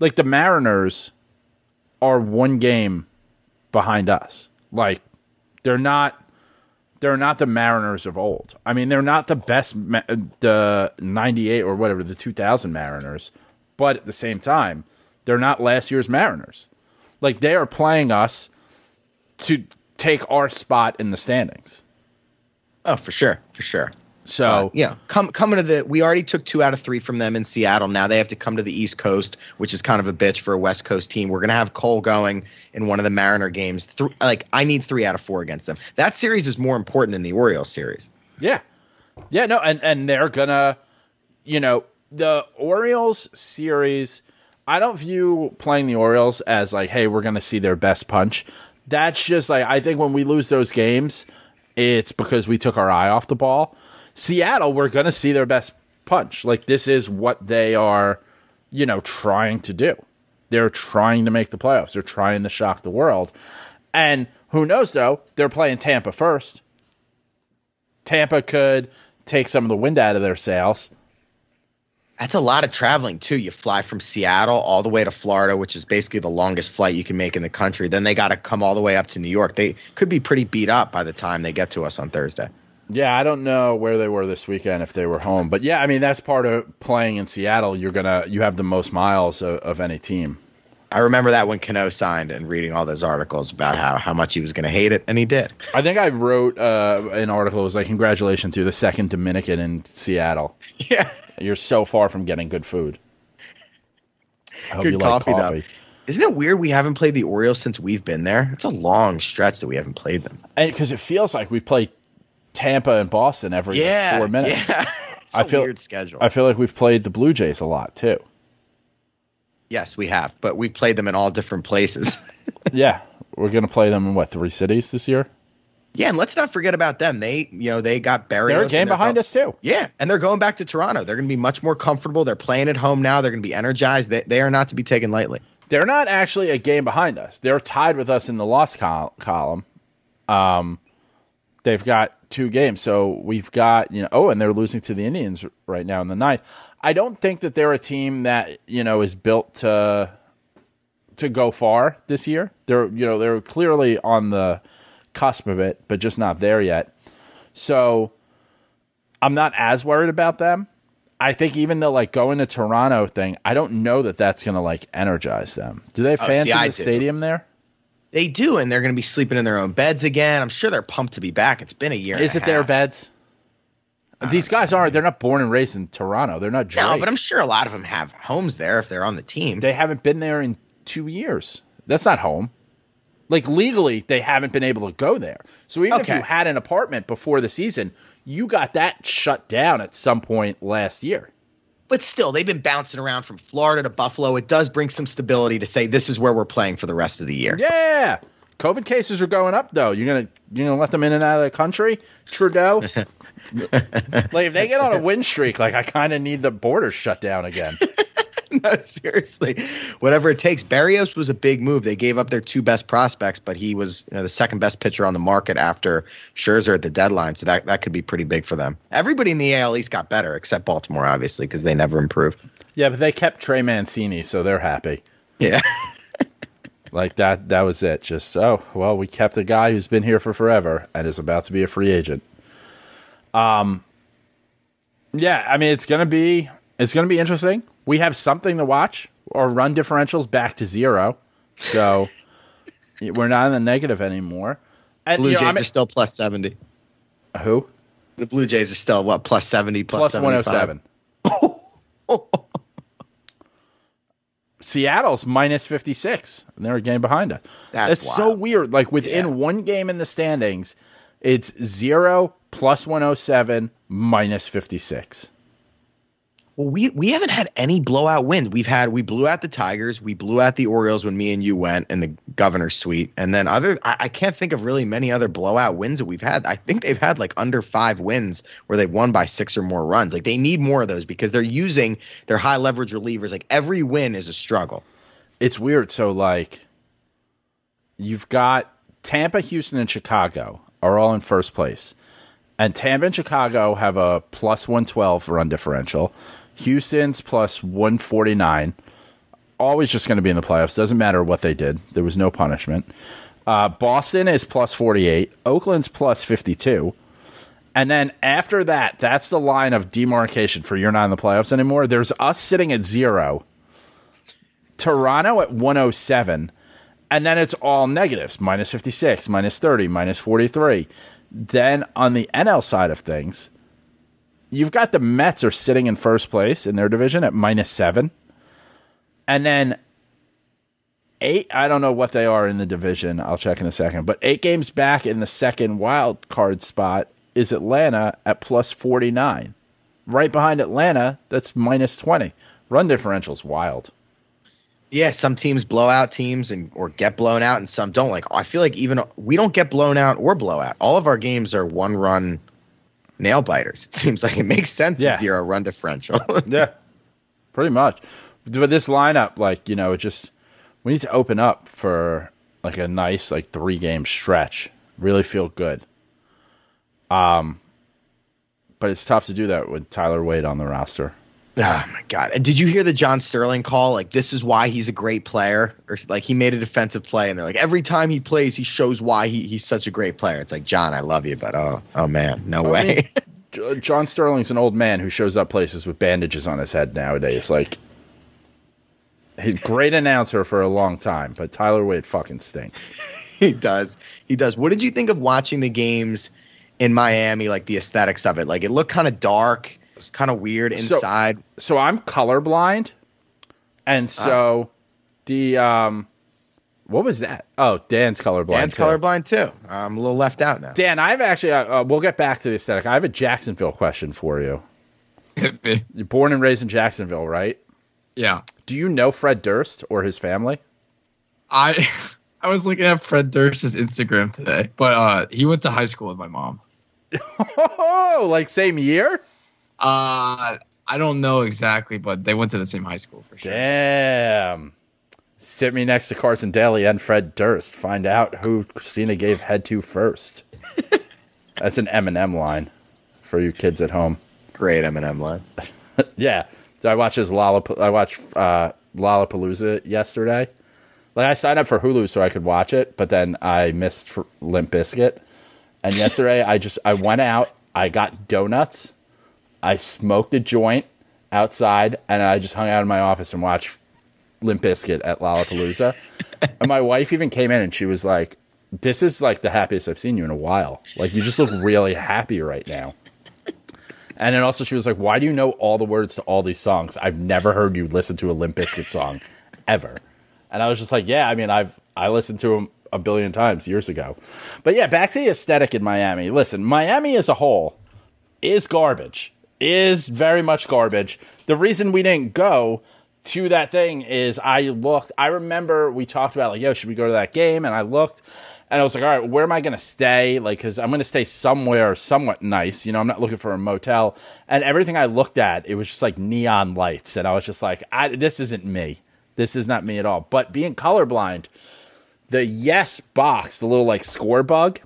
like the Mariners are one game behind us. Like they're not they're not the Mariners of old. I mean, they're not the best ma- the 98 or whatever the 2000 Mariners, but at the same time, they're not last year's Mariners. Like they are playing us to take our spot in the standings. Oh, for sure, for sure. So, Uh, yeah, come coming to the. We already took two out of three from them in Seattle. Now they have to come to the East Coast, which is kind of a bitch for a West Coast team. We're gonna have Cole going in one of the Mariner games. Th- like I need three out of four against them. That series is more important than the Orioles series. Yeah. Yeah, no, and and they're gonna you know, the Orioles series I don't view playing the Orioles as like, hey, we're gonna see their best punch. That's just like I think when we lose those games, it's because we took our eye off the ball. Seattle, we're gonna see their best punch. Like this is what they are, you know, trying to do. They're trying to make the playoffs. They're trying to shock the world. And who knows though, they're playing Tampa first. Tampa could take some of the wind out of their sails. That's a lot of traveling too. You fly from Seattle all the way to Florida, which is basically the longest flight you can make in the country. Then they got to come all the way up to New York. They could be pretty beat up by the time they get to us on Thursday. Yeah, I don't know where they were this weekend if they were home, but yeah, I mean that's part of playing in Seattle. You're gonna you have the most miles of, of any team. I remember that when Cano signed and reading all those articles about how, how much he was going to hate it, and he did. I think I wrote uh, an article. It was like, "Congratulations to the second Dominican in Seattle. <laughs> Yeah. You're so far from getting good food." I hope Good you like coffee, coffee. though. Isn't it weird we haven't played the Orioles since we've been there? It's a long stretch that we haven't played them. because it feels like we play Tampa and Boston every like, four minutes. Yeah. <laughs> it's I a feel- weird schedule. I feel like we've played the Blue Jays a lot too. Yes, we have, but we played them in all different places. <laughs> Yeah, we're gonna play them in what three cities this year? yeah, and let's not forget about them. They, you know, they got buried. They're a game behind us too. Yeah, and they're going back to Toronto. They're going to be much more comfortable. They're playing at home now. They're going to be energized. They, they are not to be taken lightly. They're not actually a game behind us. They're tied with us in the loss col- column. Um, they've got two games, so we've got you know. Oh, and they're losing to the Indians right now in the ninth. I don't think that they're a team that you know is built to to go far this year. They're you know they're clearly on the cusp of it, but just not there yet. So I'm not as worried about them. I think even the like going to Toronto thing, I don't know that that's going to like energize them. Do they have Oh, see, in I the do. stadium there? They do, and they're going to be sleeping in their own beds again. I'm sure they're pumped to be back. It's been a year. Is it a their beds? These guys aren't. They're not born and raised in Toronto. They're not Drake. No, but I'm sure a lot of them have homes there if they're on the team. they haven't been there in two years. That's not home. Like legally, they haven't been able to go there. So even if you had an apartment before the season, you got that shut down at some point last year. but still, they've been bouncing around from Florida to Buffalo. It does bring some stability to say this is where we're playing for the rest of the year. Yeah. COVID cases are going up though. You're gonna you're gonna let them in and out of the country, Trudeau. <laughs> like if they get on a win streak, like I kind of need the border shut down again. <laughs> no, seriously, whatever it takes. Berrios was a big move. They gave up their two best prospects, but he was you know, the second best pitcher on the market after Scherzer at the deadline. So that that could be pretty big for them. Everybody in the AL East got better, except Baltimore, obviously, because they never improved. yeah, but they kept Trey Mancini, so they're happy. Yeah, <laughs> Like that that was it. Just oh well, we kept a guy who's been here for forever and is about to be a free agent. Um Yeah, I mean it's gonna be it's gonna be interesting. We have something to watch. or run differentials back to zero. So <laughs> we're not in the negative anymore. And Blue you know, Jays I mean- are still plus seventy. who? The Blue Jays are still what plus seventy, Plus 75? 107. <laughs> Seattle's minus 56, and they're a game behind us. That's It's so weird. Like within Yeah. one game in the standings, it's 0 plus 107 minus 56. Well, we we haven't had any blowout wins. We've had we blew out the Tigers, we blew out the Orioles when me and you went in the governor's suite, and then other I, I can't think of really many other blowout wins that we've had. I think they've had like under five wins where they've won by six or more runs. Like they need more of those because they're using their high leverage relievers. Like every win is a struggle. It's weird. So, like, you've got Tampa, Houston, and Chicago are all in first place. And Tampa and Chicago have a plus 112 run differential. Houston's plus 149. Always just going to be in the playoffs. Doesn't matter what they did. There was no punishment. Uh, Boston is plus 48. Oakland's plus 52. And then after that, that's the line of demarcation for you're not in the playoffs anymore. There's us sitting at zero. Toronto at 107. And then it's all negatives minus 56, minus 30, minus 43. Then on the NL side of things, you've got the Mets are sitting in first place in their division at minus seven. And then eight, I don't know what they are in the division. I'll check in a second. But eight games back in the second wild card spot is Atlanta at plus 49. Right behind Atlanta, that's minus 20. Run differential's wild. Yeah, some teams blow out teams and or get blown out, and some don't. Like I feel like even we don't get blown out or blow out. All of our games are one run nail biters. It seems like it makes sense. Yeah. Zero run differential. <laughs> Yeah, pretty much. But this lineup, like you know, it just we need to open up for like a nice like three game stretch. Really feel good. Um, but it's tough to do that with Tyler Wade on the roster. Oh my god! And did you hear the John Sterling call? Like this is why he's a great player, or like he made a defensive play, and they're like every time he plays, he shows why he, he's such a great player. It's like John, I love you, but oh oh man, no I way. <laughs> mean, John Sterling's an old man who shows up places with bandages on his head nowadays. Like, he's a great announcer for a long time, but Tyler Wade fucking stinks. <laughs> he does, he does. What did you think of watching the games in Miami? Like the aesthetics of it, like it looked kind of dark, kind of weird inside. so I'm colorblind, and so the um, what was that? Oh, Dan's colorblind. Dan's too. colorblind too. I'm a little left out now. Dan, I've actually uh, uh, we'll get back to the aesthetic. I have a Jacksonville question for you. You're born and raised in Jacksonville, right? Yeah. Do you know Fred Durst or his family? I <laughs> I was looking at Fred Durst's Instagram today, but uh, he went to high school with my mom. <laughs> Oh, like same year? Uh, I don't know exactly, but they went to the same high school for sure. Damn. Sit me next to Carson Daly and Fred Durst. Find out who Christina gave head to first. <laughs> That's an Eminem line for you kids at home. Great Eminem line. <laughs> Yeah, So I watched his Lollap- I watched uh, Lollapalooza yesterday. Like I signed up for Hulu so I could watch it, but then I missed for Limp Bizkit. And yesterday I just I went out, I got donuts, I smoked a joint outside, and I just hung out in my office and watched Limp Bizkit at Lollapalooza. <laughs> and my wife even came in and she was like, "This is like the happiest I've seen you in a while. Like you just look really happy right now." And then also she was like, "Why do you know all the words to all these songs? I've never heard you listen to a Limp Bizkit song, ever." And I was just like, "Yeah, I mean, I've I listened to them a billion times years ago." But yeah, back to the aesthetic in Miami. Listen, Miami as a whole is garbage. Is very much garbage. The reason we didn't go to that thing is I looked. I remember we talked about like, yo, should we go to that game? And I looked, and I was like, all right, where am I going to stay? Like, because I'm going to stay somewhere somewhat nice. You know, I'm not looking for a motel. And everything I looked at, it was just like neon lights, and I was just like, I, this isn't me. This is not me at all. But being colorblind, the yes box, the little like score bug,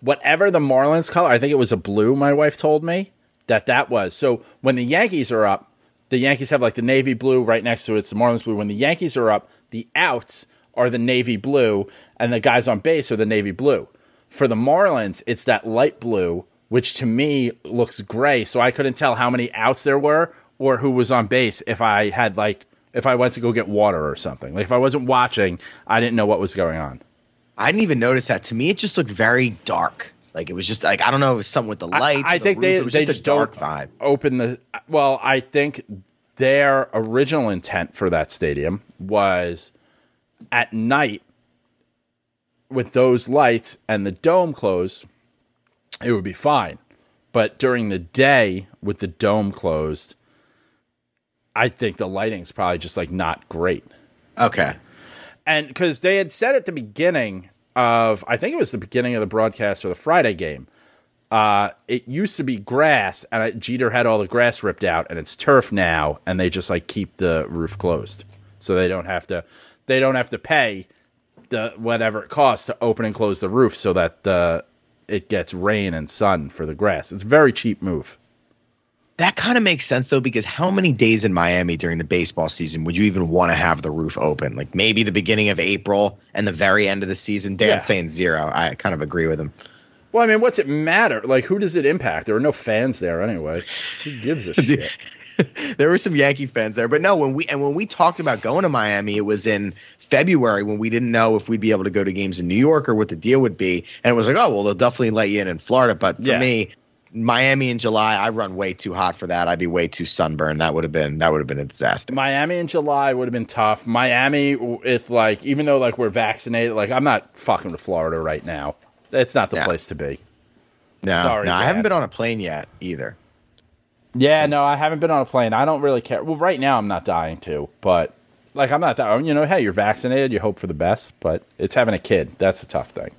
whatever the Marlins color, I think it was a blue. My wife told me that that was. So when the Yankees are up, the Yankees have like the navy blue right next to it. It's the Marlins blue. When the Yankees are up, the outs are the navy blue, and the guys on base are the navy blue. For the Marlins, it's that light blue, which to me looks gray. So I couldn't tell how many outs there were or who was on base if I had like if I went to go get water or something. Like if I wasn't watching, I didn't know what was going on. I didn't even notice that. To me, it just looked very dark. Like it was just like I don't know, it was something with the lights. I, I the think roof, they it was they just just dark vibe. open the. Well, I think their original intent for that stadium was at night with those lights and the dome closed, it would be fine. But during the day with the dome closed, I think the lighting's probably just like not great Okay. and because they had said at the beginning of i think it was the beginning of the broadcast or the friday game uh, it used to be grass and I, jeter had all the grass ripped out and it's turf now and they just like keep the roof closed. So they don't have to they don't have to pay the whatever it costs to open and close the roof so that uh, it gets rain and sun for the grass. It's a very cheap move That kind of makes sense though, because how many days in Miami during the baseball season would you even want to have the roof open? Like maybe the beginning of April and the very end of the season. Dan's Yeah. saying zero. I kind of agree with him. well i mean what's it matter like who does it impact there are no fans there anyway who gives a <laughs> shit there were some Yankee fans there, but no, when we and when we talked about going to Miami, it was in February when we didn't know if we'd be able to go to games in New York or what the deal would be, and it was like, oh well, they'll definitely let you in in Florida. But for Yeah. me, Miami in July, I run way too hot for that. I'd be way too sunburned. That would have been that would have been a disaster. Miami in July would have been tough. Miami, if like, even though like we're vaccinated, like I'm not fucking with Florida right now. It's not the place to be. No, Sorry, no, I haven't been on a plane yet either. Yeah, no, I haven't been on a plane. I don't really care. Well, right now I'm not dying to, but like I'm not dying. You know, hey, you're vaccinated. You hope for the best, but it's having a kid. That's a tough thing.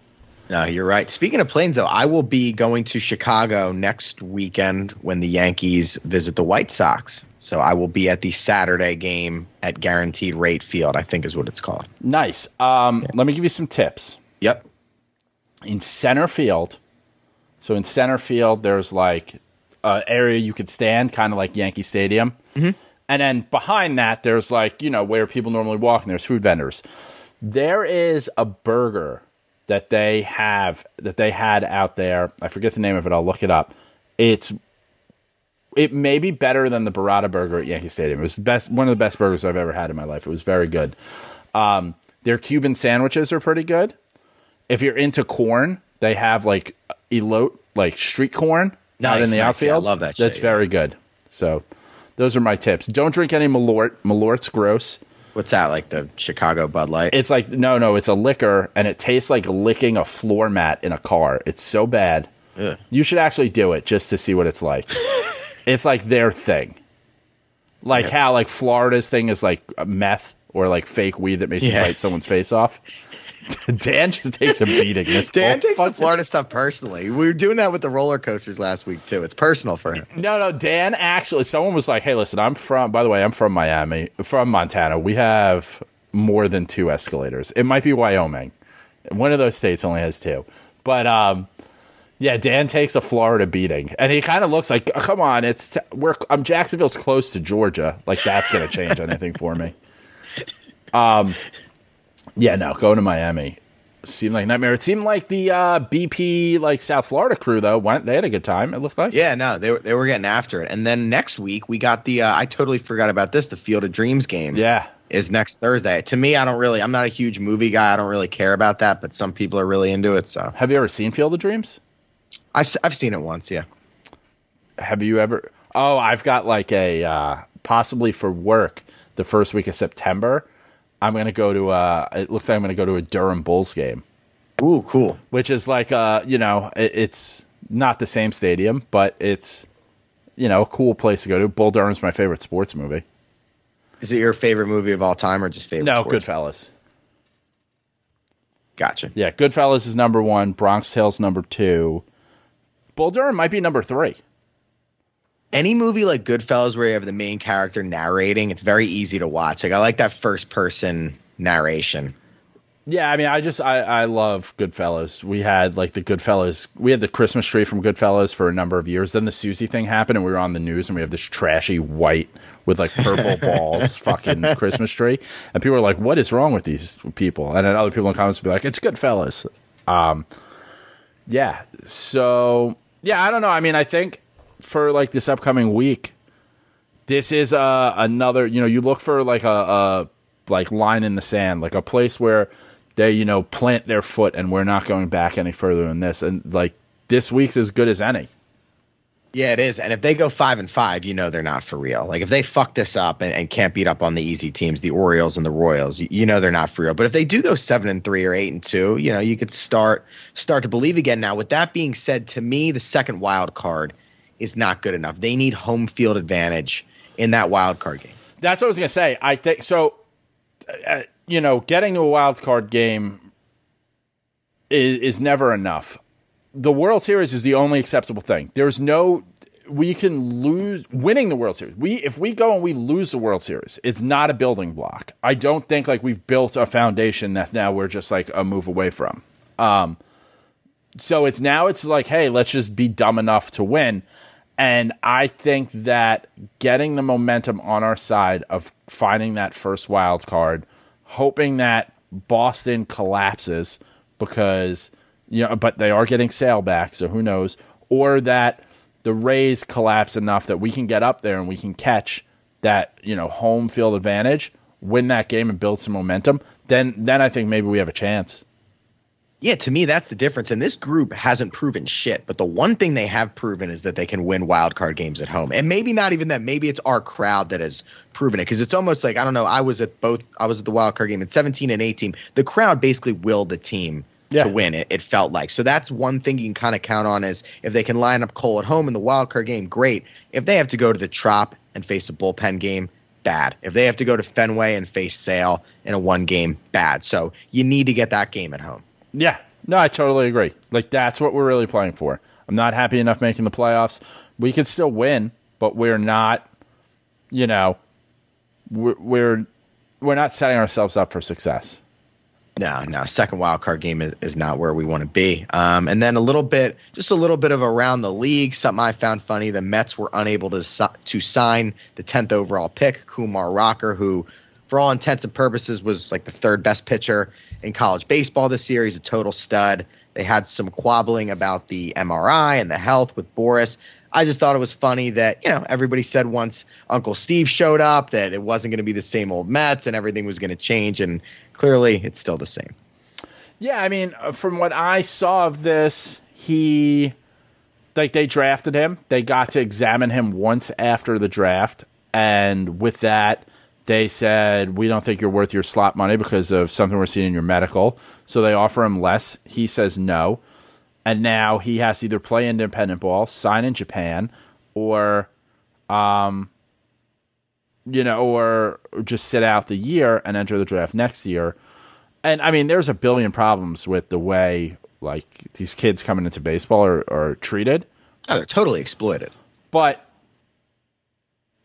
No, you're right. Speaking of planes, though, I will be going to Chicago next weekend when the Yankees visit the White Sox. So I will be at the Saturday game at Guaranteed Rate Field, I think is what it's called. Nice. Um, Let me give you some tips. Yep. in center field. So in center field, there's like an area you could stand, kind of like Yankee Stadium. And then behind that, there's like, you know, where people normally walk and there's food vendors. There is a burger that they have, that they had out there. I forget the name of it. I'll look it up. It's, it may be better than the Barada burger at Yankee Stadium. It was the best, one of the best burgers I've ever had in my life. It was very good. Um, their Cuban sandwiches are pretty good if you're into corn, they have like elote, like street corn out in the nice. Yeah, I love that That's shit, yeah. very good. So those are my tips. Don't drink any Malort. Malort's gross. What's that, like the Chicago Bud Light? It's like no, no, it's a liquor, and it tastes like licking a floor mat in a car. It's so bad. Ugh. You should actually do it just to see what it's like. <laughs> it's like their thing. Like how like Florida's thing is like meth or like fake weed that makes you bite someone's face off. <laughs> Dan just takes a beating. This Dan takes the Florida stuff personally. We were doing that with the roller coasters last week, too. It's personal for him. No, no, Dan actually, someone was like, hey, listen, I'm from, by the way, I'm from Miami, from Montana. We have more than two escalators. It might be Wyoming. One of those states only has two. But, um, yeah, Dan takes a Florida beating, and he kind of looks like, come on, it's t- we're um, Jacksonville's close to Georgia, like that's gonna change anything for me. <laughs> Um, yeah, no, going to Miami seemed like a nightmare. It seemed like the uh, BP like South Florida crew though went, they had a good time. It looked like, Yeah, no, they were, they were getting after it. And then next week, we got the, uh, I totally forgot about this, the Field of Dreams game. yeah. is next Thursday. To me, I don't really, I'm not a huge movie guy. I don't really care about that, but some people are really into it. So Have you ever seen Field of Dreams? I've, I've seen it once. Yeah. have you ever? Oh, I've got like a uh, possibly for work the first week of September. I'm gonna go to. Uh, it looks like I'm gonna go to a Durham Bulls game, Ooh, cool. which is like uh, you know, it, it's not the same stadium, but it's you know a cool place to go to. Bull Durham's my favorite sports movie. Is it your favorite movie of all time or just favorite? No, sports? Goodfellas. Gotcha. Yeah, Goodfellas is number one. Bronx Tales number two. Bull Durham might be number three. Any movie like Goodfellas where you have the main character narrating, it's very easy to watch. Like I like that first person narration. Yeah, I mean, I just I, I love Goodfellas. We had like the Goodfellas. We had the Christmas tree from Goodfellas for a number of years. Then the Susie thing happened, and we were on the news, and we have this trashy white with like purple <laughs> balls fucking Christmas tree, and people are like, "What is wrong with these people?" And then other people in the comments would be like, "It's Goodfellas." Um, yeah. So yeah, I don't know. I mean, I think for like this upcoming week, this is uh, another. You know, you look for like a, a like line in the sand, like a place where they you know plant their foot, and we're not going back any further than this. And like this week's as good as any. Yeah, it is. And if they go five and five, you know they're not for real. Like if they fuck this up and, and can't beat up on the easy teams, the Orioles and the Royals, you, you know they're not for real. But if they do go seven and three or eight and two, you know you could start start to believe again. Now, with that being said, to me, the second wild card is not good enough. They need home field advantage in that wild card game. That's what I was gonna say. I think so. Uh, you know, getting to a wild card game is, is never enough. The World Series is the only acceptable thing. There's no we can lose winning the World Series. We if we go and we lose the World Series, it's not a building block. I don't think like we've built a foundation that now we're just like a move away from. Um so it's now it's like, hey, let's just be dumb enough to win. And I think that getting the momentum on our side of finding that first wild card, hoping that Boston collapses because you know, but they are getting Sale back, so who knows? Or that the Rays collapse enough that we can get up there and we can catch that you know home field advantage, win that game and build some momentum. Then then I think maybe we have a chance. Yeah, to me, that's the difference. And this group hasn't proven shit. But the one thing they have proven is that they can win wild card games at home. And maybe not even that. Maybe it's our crowd that has proven it. Because it's almost like, I don't know, I was at both, I was at the wild card game at 17 and 18. The crowd basically willed the team Yeah. to win it, it felt like. So that's one thing you can kind of count on is if they can line up Cole at home in the wild card game, great. If they have to go to the Trop and face a bullpen game, bad. If they have to go to Fenway and face Sale in a one game, bad. So you need to get that game at home. Yeah, no, I totally agree. Like that's what we're really playing for. I'm not happy enough making the playoffs. We could still win, but we're not. You know, we're we're, we're not setting ourselves up for success. No, no. Second wild card game is, is not where we want to be. Um, and then a little bit, just a little bit of around the league. Something I found funny: the Mets were unable to to sign the tenth overall pick, Kumar Rocker, who, for all intents and purposes, was like the third best pitcher in college baseball this year. He's a total stud. They had some quabbling about the MRI and the health with Boras. I just thought it was funny that, you know, everybody said once Uncle Steve showed up that it wasn't going to be the same old Mets and everything was going to change. And clearly it's still the same. Yeah, I mean, uh, from what I saw of this, he like they drafted him. They got to examine him once after the draft, and with that, they said we don't think you're worth your slot money because of something we're seeing in your medical. So they offer him less. He says no, and now he has to either play independent ball, sign in Japan, or, um, you know, or just sit out the year and enter the draft next year and I mean, there's a billion problems with the way like these kids coming into baseball are, are treated. Oh, they're totally exploited. But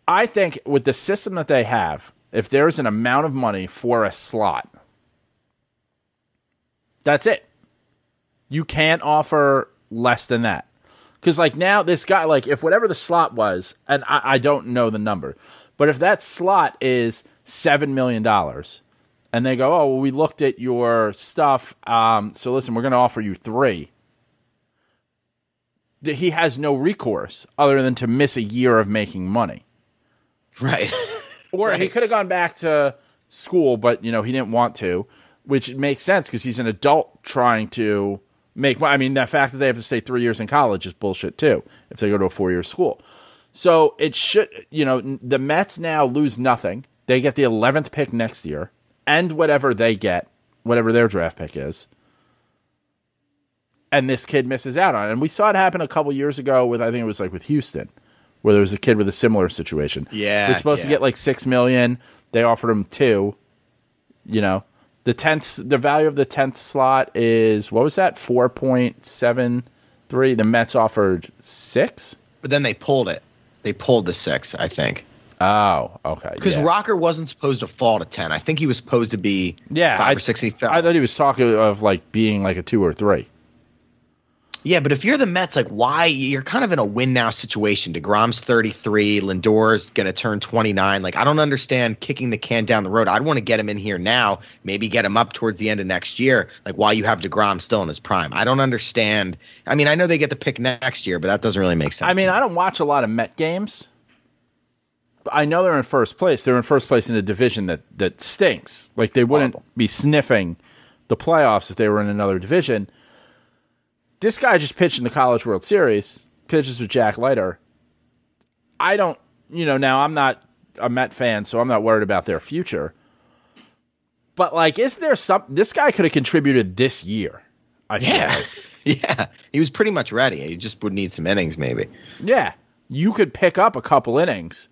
I think with the system that they have, if there's an amount of money for a slot, that's it. You can't offer less than that. Because, like, now this guy, like, if whatever the slot was, and I, I don't know the number, but if that slot is $7 million, and they go, oh, well, we looked at your stuff, um, so listen, we're going to offer you three he has no recourse other than to miss a year of making money. Right. <laughs> Or he could have gone back to school, but you know he didn't want to, which makes sense because he's an adult trying to make. I mean, the fact that they have to stay three years in college is bullshit too. If they go to a four year school, so it should. You know, the Mets now lose nothing. They get the eleventh pick next year, and whatever they get, whatever their draft pick is. And this kid misses out on it. And we saw it happen a couple years ago with I think it was like with Houston, where there was a kid with a similar situation. Yeah, they're supposed to get like six million. They offered him two. You know, the tenth, the value of the tenth slot is what was that? Four point seven three. The Mets offered six. But then they pulled it. They pulled the six, I think. Oh, okay. Because yeah. Rocker wasn't supposed to fall to ten. I think he was supposed to be yeah, five I, or six. I thought he was talking of like being like a two or three. Yeah, but if you're the Mets, like, why? You're kind of in a win now situation. DeGrom's 33, Lindor's going to turn 29. Like, I don't understand kicking the can down the road. I'd want to get him in here now, maybe get him up towards the end of next year, like, while you have DeGrom still in his prime. I don't understand. I mean, I know they get the pick next year, but that doesn't really make sense. I mean, me. I don't watch a lot of Met games. But I know they're in first place. They're in first place in a division that that stinks. Like they wouldn't be sniffing the playoffs if they were in another division. This guy just pitched in the College World Series, pitches with Jack Leiter. I don't, you know, now I'm not a Met fan, so I'm not worried about their future. But like, is there some? This guy could have contributed this year. I yeah. like. <laughs> yeah. He was pretty much ready. He just would need some innings, maybe. Yeah, you could pick up a couple innings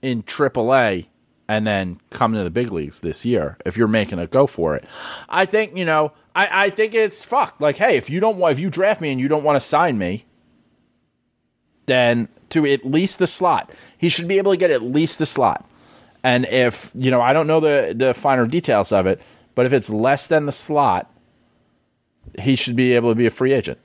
in AAA and then come to the big leagues this year if you're making a go for it. I think you know. I, I think it's fucked. Like, hey, if you don't want, if you draft me and you don't want to sign me, then to at least the slot, he should be able to get at least the slot. And if you know, I don't know the the finer details of it, but if it's less than the slot, he should be able to be a free agent.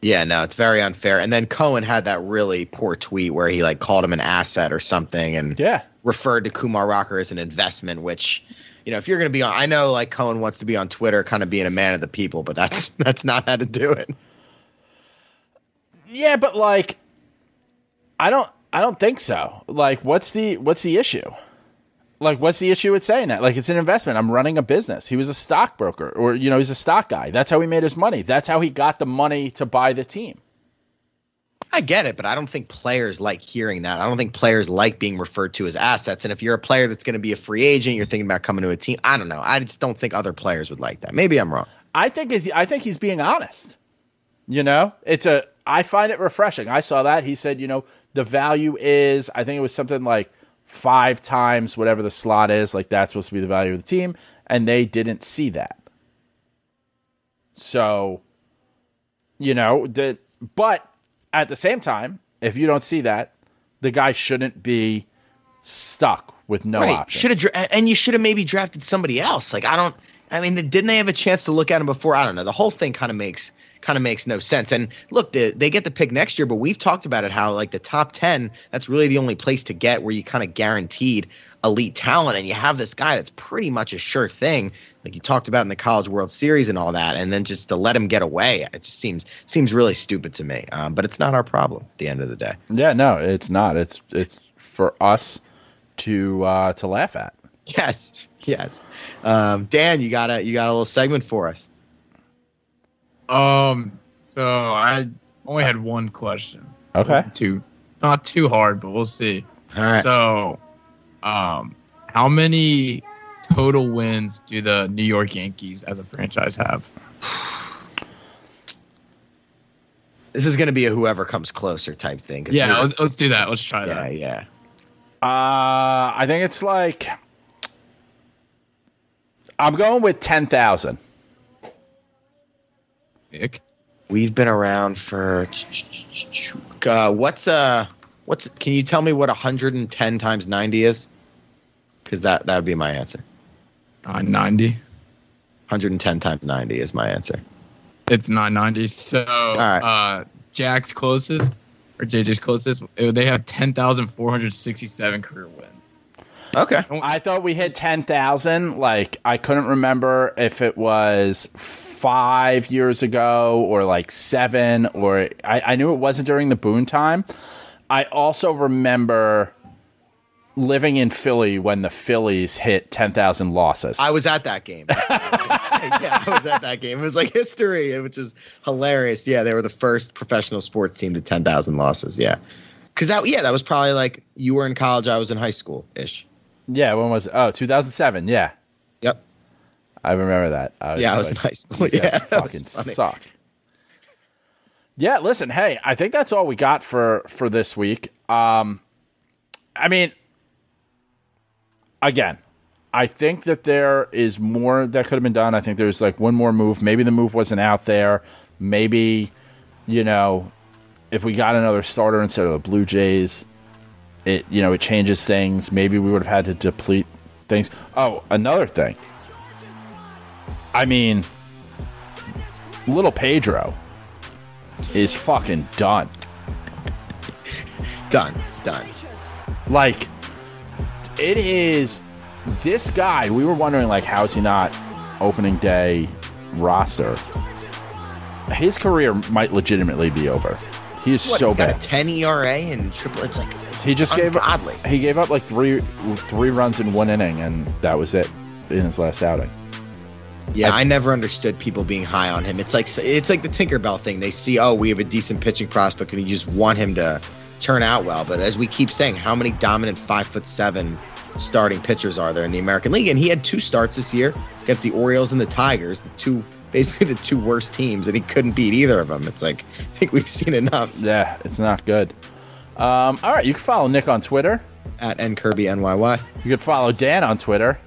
Yeah, no, it's very unfair. And then Cohen had that really poor tweet where he like called him an asset or something and Yeah. Referred to Kumar Rocker as an investment, which you know, if you're going to be on, I know like Cohen wants to be on Twitter, kind of being a man of the people, but that's <laughs> that's not how to do it. Yeah, but like I don't I don't think so. Like what's the what's the issue? Like what's the issue with saying that? Like it's an investment. I'm running a business. He was a stockbroker or you know, he's a stock guy. That's how he made his money. That's how he got the money to buy the team. I get it, but I don't think players like hearing that. I don't think players like being referred to as assets. And if you're a player that's going to be a free agent, you're thinking about coming to a team. I don't know. I just don't think other players would like that. Maybe I'm wrong. I think I think he's being honest. You know, it's a I find it refreshing. I saw that he said, you know, the value is I think it was something like five times whatever the slot is. Like that's supposed to be the value of the team, and they didn't see that. So, you know, that. But at the same time, if you don't see that, the guy shouldn't be stuck with no options. Should have, and you should have maybe drafted somebody else. Like I don't. I mean, didn't they have a chance to look at him before? I don't know. The whole thing kind of makes kind of makes no sense. And look, the, they get the pick next year, but we've talked about it how like the top ten, that's really the only place to get where you kind of guaranteed elite talent, and you have this guy that's pretty much a sure thing, like you talked about in the College World Series and all that, and then just to let him get away, it just seems seems really stupid to me. Um, but it's not our problem at the end of the day. Yeah, no, it's not. It's it's for us to uh, to laugh at. Yes, yes. Um, Dan, you got a you got a little segment for us. Um, so I only had one question. Okay. Wasn't Too, not too hard, but we'll see. All right. So, um, how many total wins do the New York Yankees as a franchise have? this is going to be a whoever comes closer type thing. Yeah, let's, let's do that. Let's try yeah, that. yeah. Uh, I think it's like I'm going with ten thousand. Nick? We've been around for. Uh, what's uh, what's? Can you tell me what 110 times 90 is? Because that that would be my answer. Uh, 90. 110 times 90 is my answer. It's 990. So, right. uh, Jack's closest or JJ's closest, they have 10,467 career wins. Okay. I thought we hit ten thousand. Like I couldn't remember if it was five years ago or like seven, or I, I knew it wasn't during the Boone time. I also remember living in Philly when the Phillies hit ten thousand losses. I was at that game. <laughs> yeah, I was at that game. It was like history, which is hilarious. Yeah, they were the first professional sports team to 10,000 losses. Yeah. Cause that, yeah, that was probably like you were in college, I was in high school ish. Yeah, when was it? Oh, 2007. Yeah. Yep. I remember that. I Yeah, I was in high school. Yeah, fucking suck. Yeah, listen, hey, I think that's all we got for for this week. Um I mean again, I think that there is more that could have been done. I think there's like one more move. Maybe the move wasn't out there. Maybe, you know, if we got another starter instead of the Blue Jays, it you know, it changes things. Maybe we would have had to deplete things. Oh, another thing. I mean, little Pedro is fucking done. Done. Done. Like, it is this guy. We were wondering, like, how is he not opening day roster? His career might legitimately be over. He is What, so he's got bad. a 10 ERA and triple. It's like He just gave ungodly. up. He gave up like three three runs in one inning, and that was it in his last outing. Yeah, I, never understood people being high on him. It's like it's like the Tinkerbell thing. They see, oh, we have a decent pitching prospect, and you just want him to turn out well. But as we keep saying, how many dominant five foot seven starting pitchers are there in the American League? And he had two starts this year against the Orioles and the Tigers, the two basically the two worst teams, and he couldn't beat either of them. It's like I think we've seen enough Yeah, it's not good. Um, all right, you can follow Nick on Twitter. at N Kirby NYY. You can follow Dan on Twitter.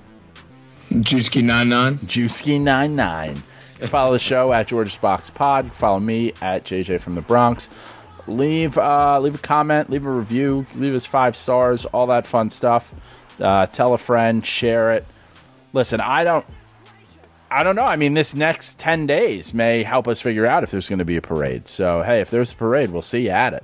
Juicy nine nine. Juicy99. You can follow the show at George's Box Pod. Follow me at JJ from the Bronx. Leave uh, leave a comment, leave a review, leave us five stars, all that fun stuff. Uh, tell a friend, share it. Listen, I don't I don't know. I mean, this next 10 days may help us figure out if there's going to be a parade. So, hey, if there's a parade, we'll see you at it.